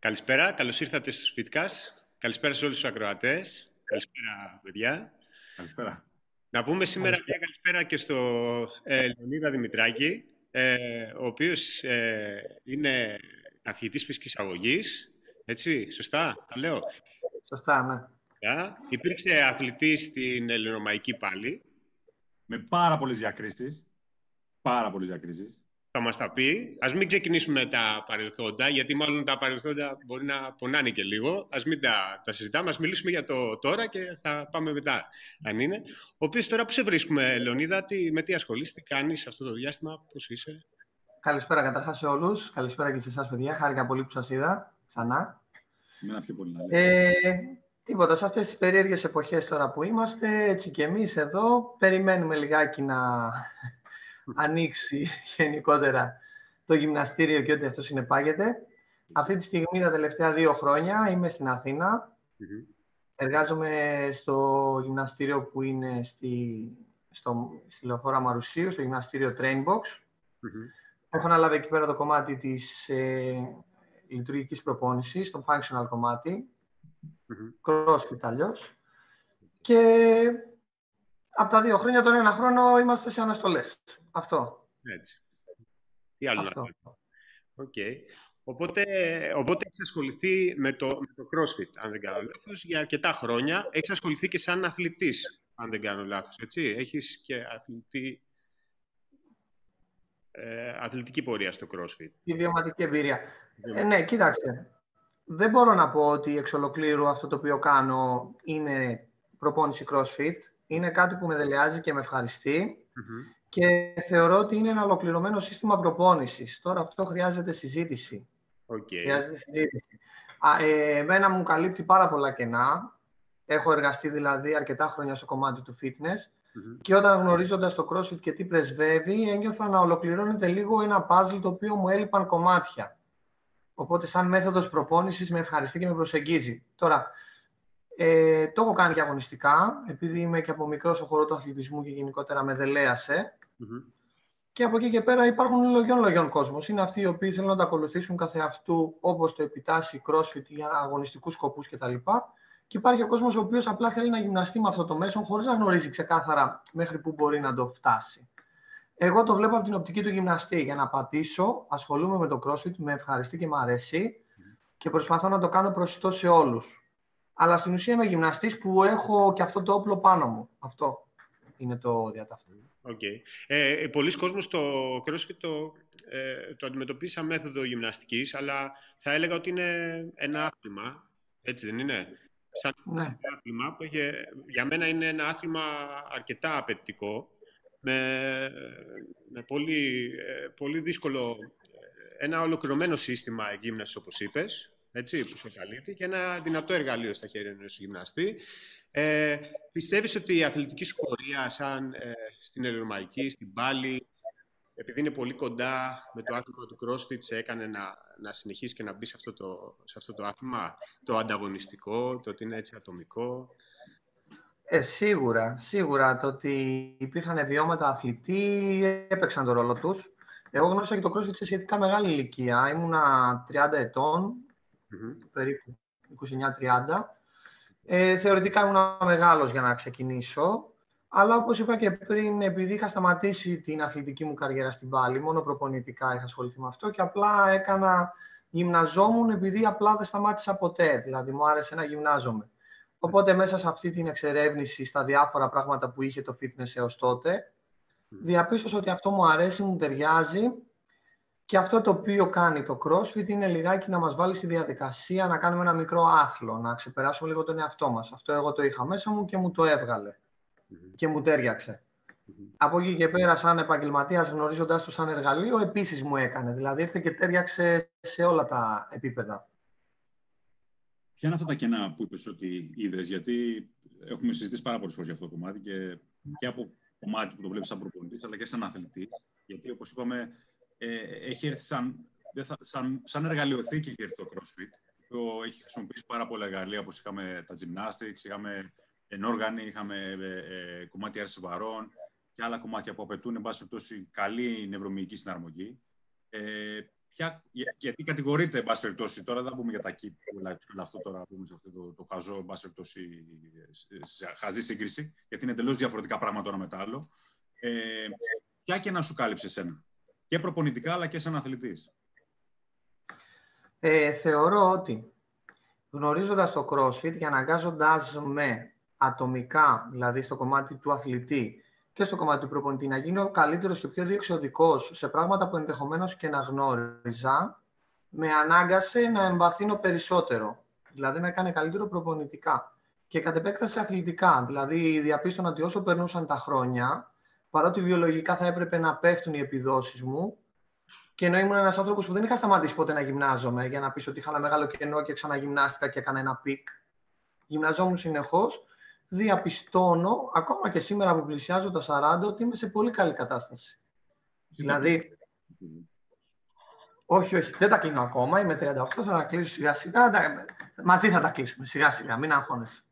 Καλησπέρα, καλώς ήρθατε στους Fitcast. Καλησπέρα σε όλους τους ακροατές. Καλησπέρα, παιδιά. Καλησπέρα. Να πούμε σήμερα μια καλησπέρα και στο ε, Λεωνίδα Δημητράκη, ε, ο οποίος ε, είναι καθηγητής φυσικής αγωγής. Έτσι, σωστά, τα λέω; Σωστά, ναι. Υπήρξε αθλητής στην Ελληνομαϊκή πάλι. Με πάρα πολλές διακρίσεις. Πάρα πολλές διακρίσεις θα μας τα πει. Ας μην ξεκινήσουμε τα παρελθόντα, γιατί μάλλον τα παρελθόντα μπορεί να πονάνε και λίγο. Ας μην τα, τα συζητάμε, ας μιλήσουμε για το τώρα και θα πάμε μετά, αν είναι. Ο οποίος τώρα που σε βρίσκουμε, Λεωνίδα, τι, με τι ασχολείσαι, τι κάνεις αυτό το διάστημα, πώς είσαι; Καλησπέρα καταρχάς σε όλους. Καλησπέρα και σε εσάς, παιδιά. Χάρηκα πολύ που σας είδα ξανά. Μένα πιο πολύ ε, Τίποτα, σε αυτές τις περίεργες εποχές τώρα που είμαστε, έτσι και εμείς εδώ, περιμένουμε λιγάκι να ανοίξει γενικότερα το γυμναστήριο και ό,τι αυτό συνεπάγεται. Αυτή τη στιγμή, τα τελευταία δύο χρόνια, είμαι στην αθηνα Εργάζομαι στο γυμναστήριο που είναι στη, στο, στη Λεωφόρα Μαρουσίου, στο γυμναστήριο Trainbox. Έχω αναλάβει εκεί πέρα το κομμάτι της ε, λειτουργικής προπόνησης, το functional κομμάτι, mm-hmm. crossfit αλλιώς. Και από τα δύο χρόνια, τον ένα χρόνο, είμαστε σε αναστολές. Αυτό. Έτσι. Τι άλλο Αυτό. να OK. Okay. Οπότε, οπότε έχεις ασχοληθεί με το, με το CrossFit, αν δεν κάνω λάθος, για αρκετά χρόνια. Έχεις ασχοληθεί και σαν αθλητής, αν δεν κάνω λάθος, έτσι. Έχεις και αθλητή, ε, αθλητική πορεία στο CrossFit. Ιδιωματική εμπειρία. Ε, ναι, κοίταξε. Δεν μπορώ να πω ότι εξ ολοκλήρου αυτό το οποίο κάνω είναι προπόνηση CrossFit είναι κάτι που με δελεάζει και με ευχαριστει και θεωρώ ότι είναι ένα ολοκληρωμένο σύστημα προπόνησης. Τώρα αυτό χρειάζεται συζήτηση. Okay. Χρειάζεται συζήτηση. Α, ε, εμένα μου καλύπτει πάρα πολλά κενά. Έχω εργαστεί δηλαδή αρκετά χρόνια στο κομμάτι του fitness και όταν γνωρίζοντας το CrossFit και τι πρεσβεύει, ένιωθα να ολοκληρώνεται λίγο ένα puzzle το οποίο μου έλειπαν κομμάτια. Οπότε, σαν μέθοδος προπόνησης, με ευχαριστεί και με προσεγγίζει. Τώρα, ε, το έχω κάνει και αγωνιστικά, επειδή είμαι και από μικρός στο χώρο του αθλητισμού και γενικότερα με δελέασε. Και από εκεί και πέρα υπάρχουν λογιών λογιών κόσμος. Είναι αυτοί οι οποίοι θέλουν να τα ακολουθήσουν κάθε αυτού όπως το επιτάσσει crossfit για αγωνιστικούς σκοπούς κτλ. Και υπάρχει ο κόσμος ο οποίος απλά θέλει να γυμναστεί με αυτό το μέσο χωρίς να γνωρίζει ξεκάθαρα μέχρι πού μπορεί να το φτάσει. Εγώ το βλέπω από την οπτική του γυμναστή. Για να πατήσω, ασχολούμαι με το crossfit, με ευχαριστεί και μου αρέσει και προσπαθώ να το κάνω προσιτό σε όλους αλλά στην ουσία είμαι γυμναστής που έχω και αυτό το όπλο πάνω μου. Αυτό είναι το διαταυτό. Okay. Ε, πολλοί κόσμος το CrossFit το, ε, το αντιμετωπίζει σαν μέθοδο γυμναστικής, αλλά θα έλεγα ότι είναι ένα άθλημα, έτσι δεν είναι; Σαν ναι. ένα άθλημα που έχει, για μένα είναι ένα άθλημα αρκετά απαιτητικό, με, με πολύ, ε, πολύ δύσκολο, ε, ένα ολοκληρωμένο σύστημα γύμνασης όπως είπες, έτσι, που σε καλύπτει και ένα δυνατό εργαλείο στα χέρια ενός γυμναστή. Ε, πιστεύεις ότι η αθλητική σου πορεία, σαν ε, στην Ελληνομαϊκή, στην Πάλη, επειδή είναι πολύ κοντά με το άθλημα του CrossFit, σε έκανε να, να συνεχίσεις και να μπεις σε αυτό, το, σε αυτό το άθλημα, το ανταγωνιστικό, το ότι είναι έτσι ατομικό; Ε, σίγουρα, σίγουρα. Το ότι υπήρχαν βιώματα αθλητή έπαιξαν τον ρόλο τους. Εγώ γνώρισα και το CrossFit σε σχετικά μεγάλη ηλικία. Ήμουνα 30 ετών mm-hmm. περίπου 29-30. Ε, θεωρητικά ήμουν μεγάλος για να ξεκινήσω, αλλά όπως είπα και πριν, επειδή είχα σταματήσει την αθλητική μου καριέρα στην πάλη, μόνο προπονητικά είχα ασχοληθεί με αυτό και απλά έκανα, γυμναζόμουν επειδή απλά δεν σταμάτησα ποτέ, δηλαδή μου άρεσε να γυμνάζομαι. Οπότε μέσα σε αυτή την εξερεύνηση στα διάφορα πράγματα που είχε το fitness έως τότε, διαπίστωσα ότι αυτό μου αρέσει, μου ταιριάζει και αυτό το οποίο κάνει το CrossFit είναι λιγάκι να μας βάλει στη διαδικασία να κάνουμε ένα μικρό άθλο, να ξεπεράσουμε λίγο τον εαυτό μας. Αυτό εγώ το είχα μέσα μου και μου το εβγαλε και μου ταιριαξε Από εκεί και πέρα, σαν επαγγελματίας, γνωρίζοντας το σαν εργαλείο, επίσης μου έκανε. Δηλαδή, ήρθε και τέριαξε σε όλα τα επίπεδα. Ποια είναι αυτά τα κενά που είπες ότι είδες, γιατί έχουμε συζητήσει πάρα πολλές φορές για αυτό το κομμάτι και, και από κομμάτι που το βλέπεις σαν προπονητής, αλλά και σαν αθλητής. Γιατί, όπως είπαμε, ε, έχει έρθει σαν, σαν, σαν εργαλειοθήκη έχει έρθει το CrossFit. Το έχει χρησιμοποιήσει πάρα πολλά εργαλεία, όπως είχαμε τα gymnastics, είχαμε ενόργανοι, είχαμε ε, ε, κομμάτια άρσης και άλλα κομμάτια που απαιτούν, εν πάση περιπτώσει, καλή νευρομυϊκή συναρμογή. Ε, Ποια, γιατί κατηγορείται, εν πάση περιπτώσει, τώρα δεν πούμε για τα keep, αυτό τώρα πούμε σε αυτό το, το χαζό, εν πάση περιπτώσει, χαζή σύγκριση, γιατί είναι εντελώς διαφορετικά πράγματα τώρα με το άλλο. Ε, ποια και να σου κάλυψε εσένα, και προπονητικά αλλά και σαν αθλητής. Ε, θεωρώ ότι γνωρίζοντας το CrossFit και αναγκάζοντας με ατομικά, δηλαδή στο κομμάτι του αθλητή και στο κομμάτι του προπονητή, να γίνω καλύτερος και πιο διεξοδικός σε πράγματα που ενδεχομένως και να γνώριζα, με ανάγκασε να εμβαθύνω περισσότερο. Δηλαδή, με έκανε καλύτερο προπονητικά. Και κατ' επέκταση αθλητικά. Δηλαδή, διαπίστωνα ότι όσο περνούσαν τα χρόνια, παρότι βιολογικά θα έπρεπε να πέφτουν οι επιδόσεις μου, και ενώ ήμουν ένας άνθρωπος που δεν είχα σταματήσει ποτέ να γυμνάζομαι, για να πεις ότι είχα ένα μεγάλο κενό και ξαναγυμνάστηκα και έκανα ένα peak. Γυμναζόμουν συνεχώς διαπιστώνω, ακόμα και σήμερα που πλησιάζω τα 40, ότι είμαι σε πολύ καλή κατάσταση. δηλαδή, όχι, όχι, δεν τα κλείνω ακόμα, είμαι 38, θα τα κλείσω σιγά σιγά, μαζί θα τα κλείσουμε σιγά σιγά, μην αγχώνεσαι.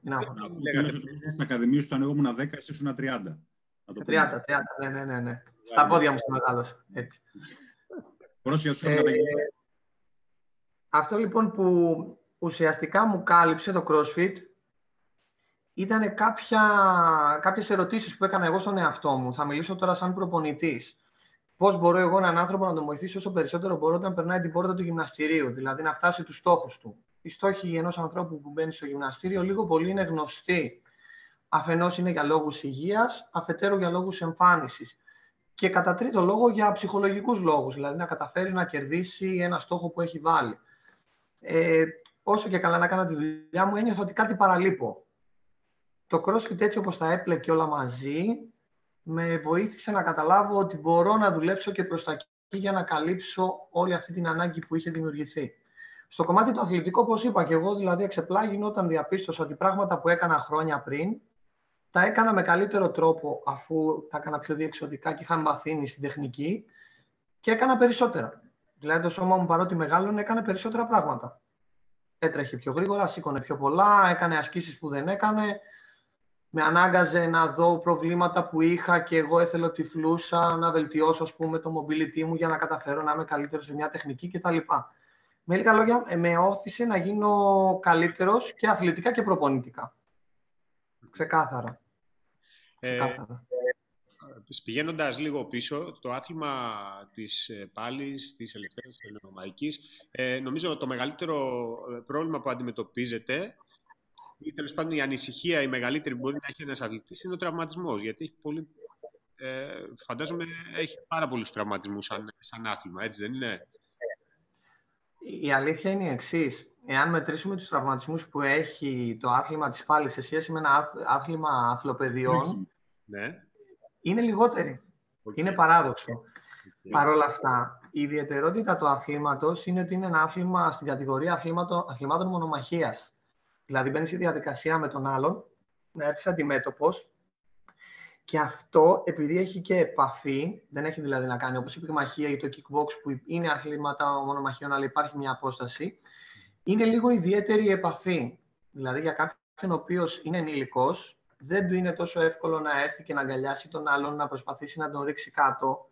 Μην αγχώνεσαι. Στην Ακαδημία σου, όταν εγώ ήμουν 10, εσύ ήσουν 30. 30, 30, ναι, ναι, ναι, ναι. Στα πόδια μου στο μεγάλος. Έτσι. ε, αυτό λοιπόν που ουσιαστικά μου κάλυψε το CrossFit ήταν κάποια, κάποιες ερωτήσεις που έκανα εγώ στον εαυτό μου. Θα μιλήσω τώρα σαν προπονητής. Πώς μπορώ εγώ έναν άνθρωπο να τον βοηθήσω όσο περισσότερο μπορώ όταν περνάει την πόρτα του γυμναστηρίου, δηλαδή να φτάσει τους στόχους του. Οι στόχοι ενός ανθρώπου που μπαίνει στο γυμναστήριο λίγο πολύ είναι γνωστοί. Αφενός είναι για λόγους υγείας, αφετέρου για λόγους εμφάνισης. Και κατά τρίτο λόγο για ψυχολογικούς λόγους, δηλαδή να καταφέρει να κερδίσει ένα στόχο που έχει βάλει. Ε, όσο και καλά να κάνω τη δουλειά μου, ένιωθα ότι κάτι παραλείπω το CrossFit έτσι όπως τα έπλεκε όλα μαζί, με βοήθησε να καταλάβω ότι μπορώ να δουλέψω και προς τα εκεί για να καλύψω όλη αυτή την ανάγκη που είχε δημιουργηθεί. Στο κομμάτι του αθλητικού, όπως είπα και εγώ, δηλαδή εξεπλάγει όταν διαπίστωσα ότι πράγματα που έκανα χρόνια πριν, τα έκανα με καλύτερο τρόπο αφού τα έκανα πιο διεξοδικά και είχα μαθαίνει στην τεχνική και έκανα περισσότερα. Δηλαδή το σώμα μου παρότι μεγάλωνε έκανε περισσότερα πράγματα. Έτρεχε πιο γρήγορα, σήκωνε πιο πολλά, έκανε ασκήσεις που δεν έκανε, με ανάγκαζε να δω προβλήματα που είχα και εγώ έθελα τυφλούσα να βελτιώσω ας πούμε, το mobility μου για να καταφέρω να είμαι καλύτερος σε μια τεχνική κτλ. Με λίγα λόγια, ε, με όθησε να γίνω καλύτερος και αθλητικά και προπονητικά. Ξεκάθαρα. Ε, Ξεκάθαρα. Πηγαίνοντας λίγο πίσω, το άθλημα της ε, πάλης, της ελευθερίας της ε, νομίζω το μεγαλύτερο ε, πρόβλημα που αντιμετωπίζεται ή τέλος πάντων η ανησυχία η μεγαλύτερη που μπορεί να έχει ένας αθλητής είναι ο τραυματισμός. Γιατί έχει πολύ, ε, φαντάζομαι έχει πάρα πολλούς τραυματισμούς σαν, σαν άθλημα, έτσι δεν είναι; Η αλήθεια είναι η εξής. Εάν μετρήσουμε τους τραυματισμούς που έχει το άθλημα της πάλι σε σχέση με ένα άθλημα αθλοπαιδιών, ναι. είναι λιγότεροι. Είναι παράδοξο. Okay. Παρ' όλα αυτά, η ιδιαιτερότητα του αθλήματος είναι ότι είναι ένα άθλημα στην κατηγορία αθλημάτων μονομαχίας. Δηλαδή, μπαίνεις στη διαδικασία με τον άλλον, να έρθεις αντιμέτωπος. Και αυτό, επειδή έχει και επαφή, δεν έχει δηλαδή να κάνει όπως η πυγμαχία ή το kickbox που είναι αθλήματα μονομαχιών, αλλά υπάρχει μια απόσταση, είναι λίγο ιδιαίτερη η επαφή. Δηλαδή, για κάποιον ο οποίος είναι ενήλικος, δεν του είναι τόσο εύκολο να έρθει και να αγκαλιάσει τον άλλον, να προσπαθήσει να τον ρίξει κάτω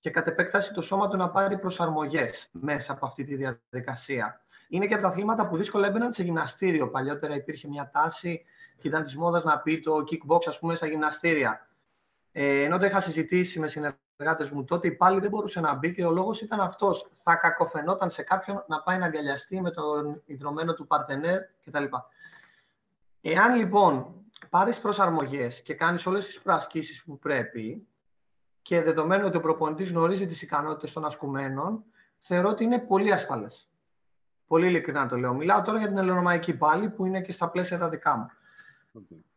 και κατ' επέκταση το σώμα του να πάρει προσαρμογές μέσα από αυτή τη διαδικασία είναι και από τα αθλήματα που δύσκολα έμπαιναν σε γυμναστήριο. Παλιότερα υπήρχε μια τάση και ήταν τη μόδα να πει το kickbox, ας πούμε, στα γυμναστήρια. Ε, ενώ το είχα συζητήσει με συνεργάτες μου τότε, πάλι δεν μπορούσε να μπει και ο λόγος ήταν αυτός. Θα κακοφαινόταν σε κάποιον να πάει να αγκαλιαστεί με τον ιδρωμένο του παρτενέρ κτλ. Εάν λοιπόν πάρεις προσαρμογές και κάνεις όλες τις προασκήσεις που πρέπει και δεδομένου ότι ο προπονητής γνωρίζει τις ικανότητες των ασκουμένων, θεωρώ ότι είναι πολύ ασφαλές. Πολύ ειλικρινά το λέω. Μιλάω τώρα για την ελληνομαϊκή πάλι, που είναι και στα πλαίσια τα δικά μου. Okay.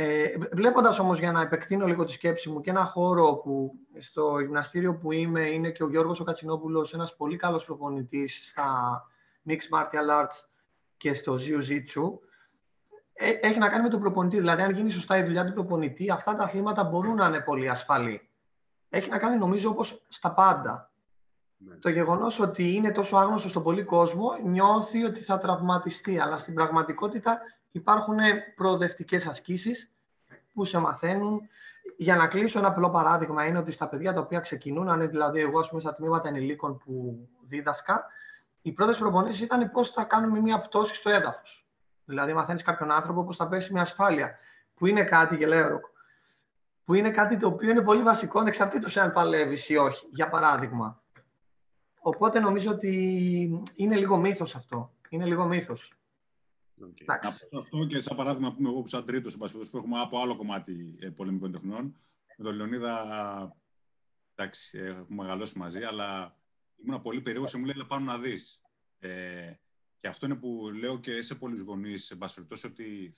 Ε, Βλέποντας όμως για να επεκτείνω λίγο τη σκέψη μου και ένα χώρο που στο γυμναστήριο που είμαι είναι και ο Γιώργος ο Κατσινόπουλος, ένας πολύ καλός προπονητής στα Mixed Martial Arts και στο Jiu-Jitsu, ε, έχει να κάνει με τον προπονητή. Δηλαδή, αν γίνει σωστά η δουλειά του προπονητή, αυτά τα αθλήματα μπορούν να είναι πολύ ασφαλή. Έχει να κάνει, νομίζω, όπως στα πάντα. Ναι. Το γεγονός ότι είναι τόσο άγνωστος στον πολύ κόσμο νιώθει ότι θα τραυματιστεί, αλλά στην πραγματικότητα υπάρχουν προοδευτικές ασκήσεις που σε μαθαίνουν. για να κλείσω ένα απλό παράδειγμα είναι ότι στα παιδιά τα οποία ξεκινούν, αν είναι δηλαδή εγώ πούμε, στα τμήματα ενηλίκων που δίδασκα, οι πρώτες προπονήσεις ήταν πώς θα κάνουμε μια πτώση στο έδαφος. Δηλαδή, μαθαίνεις κάποιον άνθρωπο πώς θα πέσει μια ασφάλεια. Που είναι κάτι, γελαίο, που είναι κάτι το οποίο είναι πολύ βασικό, ανεξαρτήτως αν παλεύεις ή όχι, για παράδειγμα. Οπότε νομίζω ότι είναι λίγο μύθος αυτό. Είναι λίγο μύθος. Okay. Να πω αυτό και σαν παράδειγμα που είμαι εγώ που σαν τρίτος που έχουμε από άλλο κομμάτι ε, πολεμικών τεχνών. Με τον Λεωνίδα, εντάξει, έχουμε μεγαλώσει μαζί, αλλά ήμουν πολύ περίεργος και μου λέει, πάνω να δεις. Ε, και αυτό είναι που λέω και σε πολλούς γονείς, εν ότι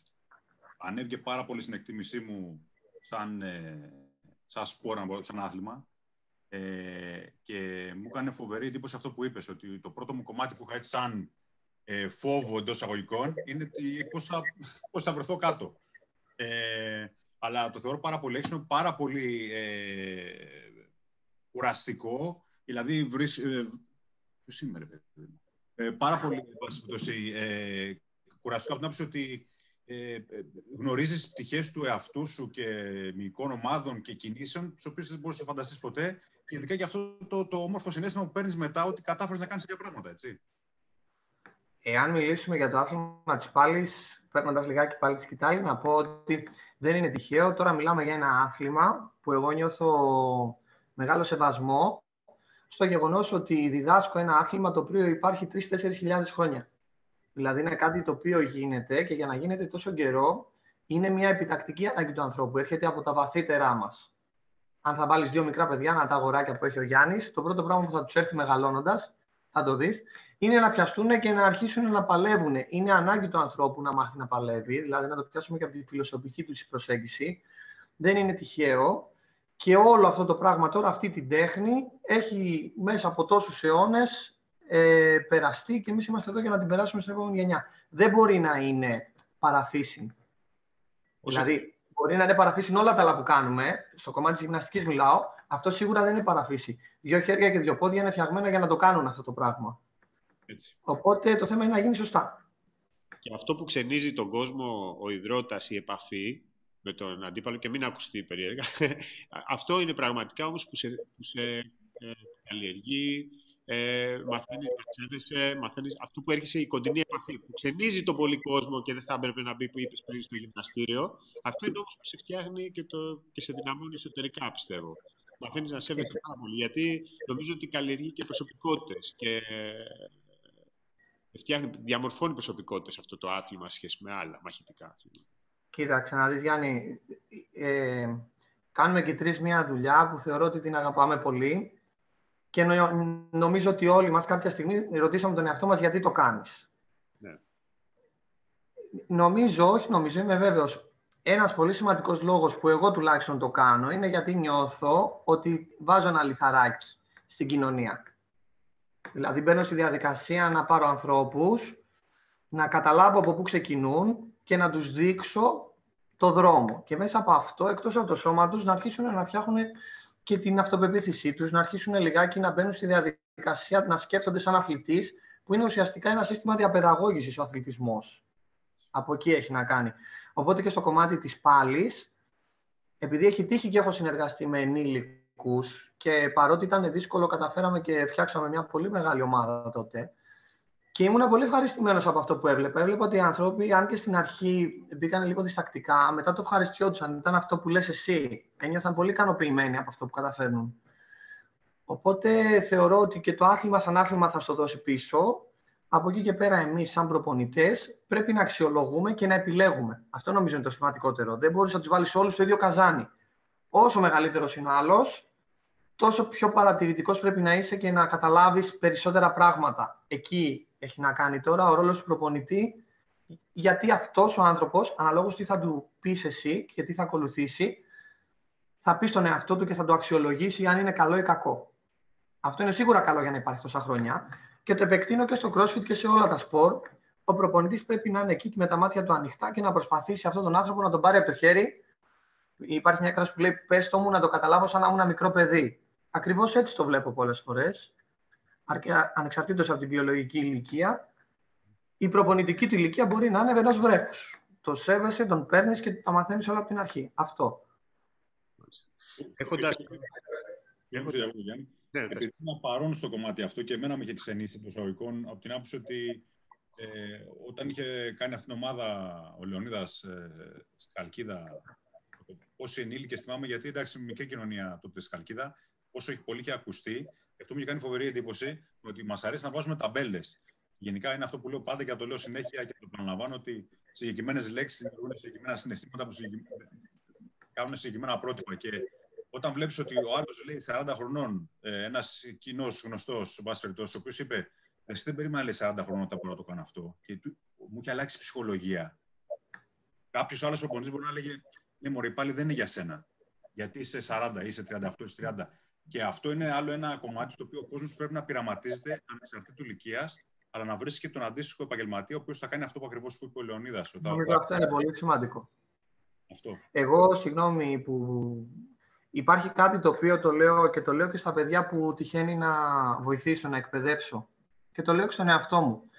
ανέβηκε πάρα πολύ στην εκτίμησή μου σαν, ε, σαν σπόρα, σαν άθλημα. Ε, και μου έκανε φοβερή εντύπωση αυτό που είπες, ότι το πρώτο μου κομμάτι που είχα έτσι σαν ε, φόβο εντός αγωγικών είναι πώς θα, πώς θα βρεθώ κάτω. Ε, αλλά το θεωρώ πάρα πολύ έξυπνο, πάρα πολύ ε, κουραστικό. Δηλαδή, βρεις, ε, σήμερα, ε, πάρα πολύ ε, κουραστικό από την άποψη ότι ε, ε, γνωρίζεις πτυχές του εαυτού σου και μυϊκών ομάδων και κινήσεων, τις οποίες δεν μπορείς να φανταστείς ποτέ, και ειδικά και αυτό το, το όμορφο συνέστημα που παίρνεις μετά ότι κατάφερες να κάνεις τέτοια πράγματα, έτσι. Εάν μιλήσουμε για το άθλημα της πάλι, παίρνοντας λιγάκι πάλι τη κοιτάλη, να πω ότι δεν είναι τυχαίο. Τώρα μιλάμε για ένα άθλημα που εγώ νιώθω μεγάλο σεβασμό στο γεγονός ότι διδάσκω ένα άθλημα το οποίο υπάρχει 3-4 χιλιάδες χρόνια. Δηλαδή είναι κάτι το οποίο γίνεται και για να γίνεται τόσο καιρό είναι μια επιτακτική ανάγκη του ανθρώπου. Έρχεται από τα βαθύτερά μας. Αν θα βάλεις δύο μικρά παιδιά, να τα αγοράκια που έχει ο Γιάννης, το πρώτο πράγμα που θα τους έρθει μεγαλώνοντας, θα το δεις, είναι να πιαστούν και να αρχίσουν να παλεύουν. Είναι ανάγκη του ανθρώπου να μάθει να παλεύει, δηλαδή να το πιάσουμε και από τη φιλοσοφική του προσέγγιση. Δεν είναι τυχαίο. Και όλο αυτό το πράγμα τώρα, αυτή την τέχνη, έχει μέσα από τόσους αιώνες ε, περαστεί και εμείς είμαστε εδώ για να την περάσουμε στην επόμενη γενιά. Δεν μπορεί να είναι παραφύσιν. Δηλαδή, μπορεί να είναι παραφύσιν όλα τα άλλα που κάνουμε. Στο κομμάτι της γυμναστικής μιλάω. Αυτό σίγουρα δεν είναι παραφύση. Δύο χέρια και δύο πόδια είναι φτιαγμένα για να το κάνουν αυτό το πράγμα. Έτσι. Οπότε το θέμα είναι να γίνει σωστά. Και αυτό που ξενίζει τον κόσμο ο υδρότας, η επαφή με τον αντίπαλο και μην ακουστεί περίεργα. αυτό είναι πραγματικά όμως που σε, που σε ε, καλλιεργεί ε, μαθαίνεις να ξέρεσαι, μαθαίνεις αυτό που έρχεσαι η κοντινή επαφή, που ξενίζει τον πολύ κόσμο και δεν θα έπρεπε να μπει που είπες πριν στο γυμναστήριο. Αυτό είναι όμως που σε φτιάχνει και, το, και σε δυναμώνει εσωτερικά, πιστεύω. Μαθαίνεις να σέβεσαι πάρα πολύ, γιατί νομίζω ότι καλλιεργεί και προσωπικότητες και φτιάχνει, διαμορφώνει προσωπικότητες αυτό το άθλημα σχέση με άλλα μαχητικά. Κοίταξε να δεις Γιάννη, ε, κάνουμε και τρεις μια δουλειά που θεωρώ ότι την αγαπάμε πολύ και νομίζω ότι όλοι μας κάποια στιγμή ρωτήσαμε τον εαυτό μας γιατί το κάνεις. Ναι. Νομίζω, όχι νομίζω, είμαι βέβαιος, ένας πολύ σημαντικός λόγος που εγώ τουλάχιστον το κάνω είναι γιατί νιώθω ότι βάζω ένα λιθαράκι στην κοινωνία. Δηλαδή μπαίνω στη διαδικασία να πάρω ανθρώπους, να καταλάβω από πού ξεκινούν και να τους δείξω το δρόμο. Και μέσα από αυτό, εκτός από το σώμα τους, να αρχίσουν να φτιάχνουν και την αυτοπεποίθησή τους, να αρχίσουν λιγάκι να μπαίνουν στη διαδικασία να σκέφτονται σαν αθλητής, που είναι ουσιαστικά ένα σύστημα διαπαιδαγώγησης ο αθλητισμός. Από εκεί έχει να κάνει. Οπότε και στο κομμάτι της πάλης, επειδή έχει τύχει και έχω συνεργαστεί με ενήλικου και παρότι ήταν δύσκολο, καταφέραμε και φτιάξαμε μια πολύ μεγάλη ομάδα τότε. Και ήμουν πολύ ευχαριστημένος από αυτό που έβλεπα. Έβλεπα ότι οι άνθρωποι, αν και στην αρχή μπήκαν λίγο διστακτικά, μετά το ευχαριστιόντουσαν. Ήταν αυτό που λες εσύ. Ένιωθαν πολύ ικανοποιημένοι από αυτό που καταφέρνουν. Οπότε θεωρώ ότι και το άθλημα σαν άθλημα θα στο δώσει πίσω. Από εκεί και πέρα, εμείς, σαν προπονητές, πρέπει να αξιολογούμε και να επιλέγουμε. Αυτό νομίζω είναι το σημαντικότερο. Δεν μπορείς να τους βάλεις όλους στο ίδιο καζάνι. Όσο μεγαλύτερος είναι ο άλλος, τόσο πιο παρατηρητικός πρέπει να είσαι και να καταλάβεις περισσότερα πράγματα. Εκεί έχει να κάνει τώρα ο ρόλος του προπονητή, γιατί αυτός ο άνθρωπος, αναλόγως τι θα του πεις εσύ και τι θα ακολουθήσει, θα πεις στον εαυτό του και θα το αξιολογήσει αν είναι καλό ή κακό. Αυτό είναι σίγουρα καλό για να υπάρχει τόσα χρόνια. Και το επεκτείνω και στο CrossFit και σε όλα τα σπορ. Ο προπονητής πρέπει να είναι εκεί με τα μάτια του ανοιχτά και να προσπαθήσει αυτόν τον άνθρωπο να τον πάρει από το χέρι. Υπάρχει μια κράση που λέει: Πες το μου να το καταλάβω σαν να ήμουν ένα μικρό παιδί. Ακριβώς έτσι το βλέπω πολλές φορές ανεξαρτήτως από την βιολογική ηλικία, η προπονητική του ηλικία μπορεί να είναι ενό βρέφου. Το σέβεσαι, τον παίρνεις και τα μαθαίνεις όλα από την αρχή. Αυτό. Έχοντας... Ναι, Επειδή ήμουν παρόν στο κομμάτι αυτό και εμένα με είχε ξενήσει το εισαγωγικών από την άποψη ότι ε, όταν είχε κάνει αυτήν την ομάδα ο Λεωνίδας ε, στη Καλκίδα, πόσοι ενήλικες θυμάμαι, γιατί εντάξει, μικρή κοινωνία τότε στη Καλκίδα, όσο έχει πολύ και ακουστεί, αυτό μου είχε κάνει φοβερή εντύπωση ότι μας αρέσει να βάζουμε ταμπέλες. Γενικά είναι αυτό που λέω πάντα και το λέω συνέχεια και το επαναλαμβάνω ότι συγκεκριμένες λέξεις δημιουργούν συγκεκριμένα συναισθήματα που κάνουν συγκεκριμένα πρότυπα. Και όταν βλέπεις ότι ο άλλο λέει 40 χρονών, ε, ένας κοινός γνωστός, ο ο οποίος είπε εσύ δεν περίμενα 40 χρόνια όταν μπορώ να το κάνω αυτό. Και του, μου είχε αλλάξει η ψυχολογία. Κάποιος άλλος προπονητής μπορεί να λέγε Ναι, Μωρή, πάλι δεν είναι για σένα. Γιατί είσαι 40, είσαι 38, είσαι 30. Και αυτό είναι άλλο ένα κομμάτι στο οποίο ο κόσμος πρέπει να πειραματίζεται ανεξαρτήτου ηλικίας, αλλά να βρίσκει και τον αντίστοιχο επαγγελματία, ο οποίος θα κάνει αυτό που ακριβώς που είπε ο Λεωνίδας. Νομίζω αυτό είναι πολύ σημαντικό. Αυτό. Εγώ, συγγνώμη που υπάρχει κάτι το οποίο το λέω και το λέω και στα παιδιά που τυχαίνει να βοηθήσω, να εκπαιδεύσω και το λέω και στον εαυτό μου.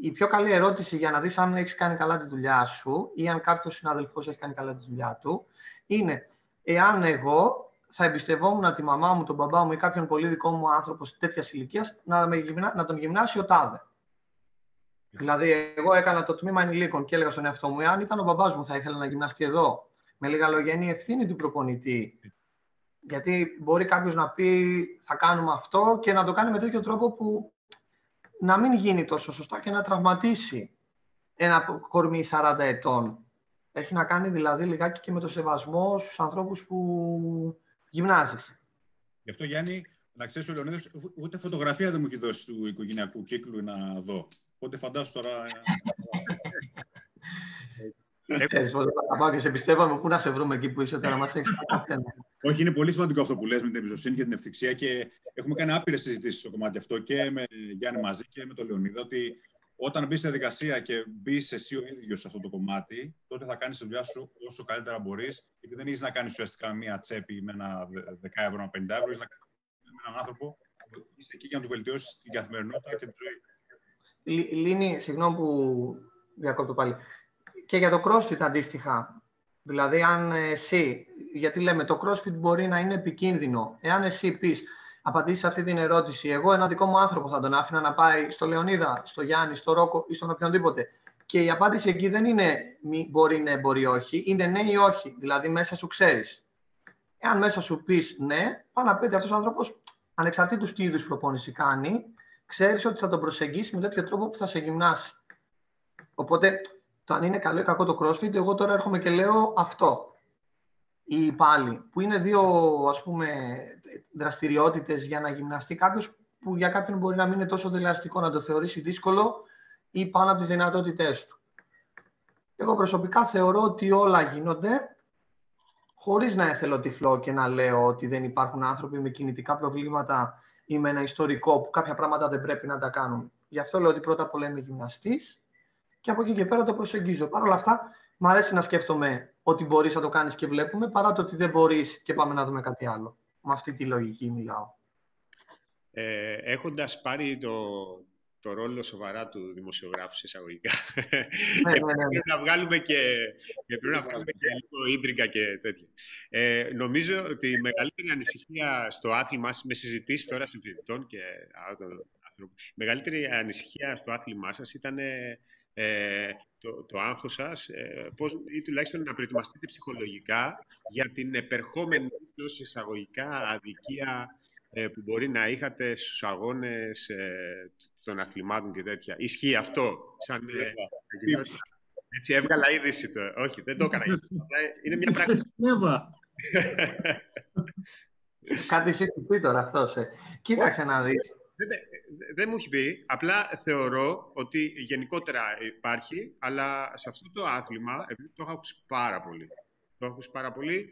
Η πιο καλή ερώτηση για να δεις αν έχεις κάνει καλά τη δουλειά σου ή αν κάποιος συναδελφός έχει κάνει καλά τη δουλειά του είναι εάν εγώ θα εμπιστευόμουν τη μαμά μου, τον μπαμπά μου ή κάποιον πολύ δικό μου άνθρωπο τέτοια ηλικία να, να τον γυμνάσει ο τάδε. Δηλαδή, εγώ έκανα το τμήμα ενηλίκων και έλεγα στον εαυτό μου, εάν ήταν ο μπαμπάς μου, θα ήθελα να γυμναστεί εδώ. Με λίγα λόγια, είναι η ευθύνη του προπονητή. Γιατί μπορεί κάποιος να πει, θα κάνουμε αυτό και να το κάνει με τέτοιο τρόπο που να μην γίνει τόσο σωστά και να τραυματίσει ένα κορμί 40 ετών. Έχει να κάνει δηλαδή λιγάκι και με το σεβασμό στους ανθρώπους που γυμνάζεις. Γι' αυτό Γιάννη, να ξέρεις ο Λεωνίδας, ούτε φωτογραφία δεν μου έχει δώσει του οικογενειακού κύκλου να δω. Οπότε φαντάσου τώρα... Ξέρεις πώς θα πάω και σε πιστεύω πού να σε βρούμε εκεί που είσαι τώρα, μας έχεις Όχι, είναι πολύ σημαντικό αυτό που λες με την εμπιστοσύνη και την ευθυξία και έχουμε κάνει άπειρες συζητήσεις στο κομμάτι αυτό και με Γιάννη μαζί και με τον Λεωνίδα ότι όταν μπεις στη διαδικασία και μπεις εσύ ο ίδιος σε αυτό το κομμάτι, τότε θα κάνεις τη δουλειά σου όσο καλύτερα μπορείς, γιατί δεν έχει να κάνεις ουσιαστικά μία τσέπη με ένα 10 ευρώ, ένα 50 ευρώ, έχει να κάνεις με έναν άνθρωπο είσαι εκεί για να του βελτιώσεις την καθημερινότητα και τη ζωή. Λίνη, συγγνώμη που διακόπτω πάλι και για το CrossFit αντίστοιχα. Δηλαδή, αν εσύ, γιατί λέμε το CrossFit μπορεί να είναι επικίνδυνο. Εάν εσύ πεις, απαντήσει αυτή την ερώτηση, εγώ ένα δικό μου άνθρωπο θα τον άφηνα να πάει στο Λεωνίδα, στο Γιάννη, στο Ρόκο ή στον οποιονδήποτε. Και η απάντηση εκεί δεν είναι μπορεί ναι, μπορεί όχι, είναι ναι ή όχι. Δηλαδή, μέσα σου ξέρεις. Εάν μέσα σου πεις ναι, πάνω να πείτε αυτός ο άνθρωπος, ανεξαρτήτως τι είδους προπόνηση κάνει, ξέρεις ότι θα τον προσεγγίσει με τέτοιο τρόπο που θα σε γυμνάσει. Οπότε το αν είναι καλό ή κακό το CrossFit, εγώ τώρα έρχομαι και λέω αυτό. Ή πάλι, που είναι δύο ας πούμε, δραστηριότητες για να γυμναστεί κάποιος που για κάποιον μπορεί να μην είναι τόσο δελεαστικό να το θεωρήσει δύσκολο ή πάνω από τις δυνατότητές του. Εγώ προσωπικά θεωρώ ότι όλα γίνονται χωρίς να εθελώ τυφλό και να λέω ότι δεν υπάρχουν άνθρωποι με κινητικά προβλήματα ή με ένα ιστορικό που κάποια πράγματα δεν πρέπει να τα κάνουν. Γι' αυτό λέω ότι πρώτα απ' όλα είμαι γυμναστής και από εκεί και πέρα το προσεγγίζω. Παρ' όλα αυτά, μου αρέσει να σκέφτομαι ότι μπορείς να το κάνεις και βλέπουμε, παρά το ότι δεν μπορείς και πάμε να δούμε κάτι άλλο. Με αυτή τη λογική μιλάω. Ε, έχοντας πάρει το, το ρόλο σοβαρά του δημοσιογράφου σε εισαγωγικά. Ναι, και ναι, ναι, πρέπει να βγάλουμε και, και, πρέπει να βγάλουμε και λίγο ίντρικα και τέτοια. Ε, νομίζω ότι η μεγαλύτερη ανησυχία στο άθλημά με συζητήσεις τώρα συμφιλητών και άλλων ανθρώπων, η μεγαλύτερη ανησυχία στο άθλημά σας ήταν ε, το, το άγχος σας, ε, πώς, ή τουλάχιστον να προετοιμαστείτε ψυχολογικά για την επερχόμενη ως εισαγωγικά αδικία ε, που μπορεί να είχατε στους αγώνες ε, των αθλημάτων και τέτοια. Ισχύει αυτό, σαν... Ε, έτσι έβγαλα είδηση το. Όχι, δεν το έκανα. Είναι μια πράξη. Κάτι σου πει τώρα αυτός. Κοίταξε να δεις. Δεν, δεν μου έχει πει. Απλά θεωρώ ότι γενικότερα υπάρχει, αλλά σε αυτό το άθλημα, επειδή το έχω ακούσει πάρα πολύ. Το έχω ακούσει πάρα πολύ.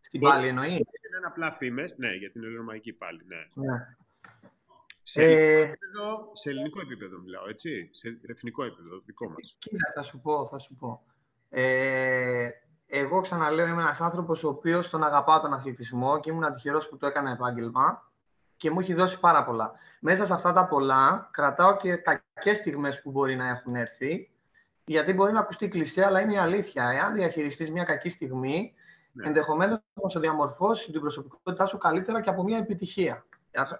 Στην πάλι εννοείς; Είναι απλά φήμες. Ναι, για την ελληνική πάλι. Ναι. ναι. Σε, ελληνικό ε... επίπεδο, σε ελληνικό επίπεδο μιλάω, έτσι; Σε εθνικό επίπεδο, δικό μας. Κοίτα, θα σου πω, θα σου πω. Ε, εγώ ξαναλέω, είμαι ένας άνθρωπος ο οποίος τον αγαπάω τον αθλητισμό και ήμουν τυχερός που το έκανα επάγγελμα και μου έχει δώσει πάρα πολλά. Μέσα σε αυτά τα πολλά κρατάω και κακές στιγμές που μπορεί να έχουν έρθει, γιατί μπορεί να ακουστεί κλεισέ, αλλά είναι η αλήθεια. Εάν διαχειριστείς μια κακή στιγμή, ναι. ενδεχομένως να σε διαμορφώσει την προσωπικότητά σου καλύτερα και από μια επιτυχία.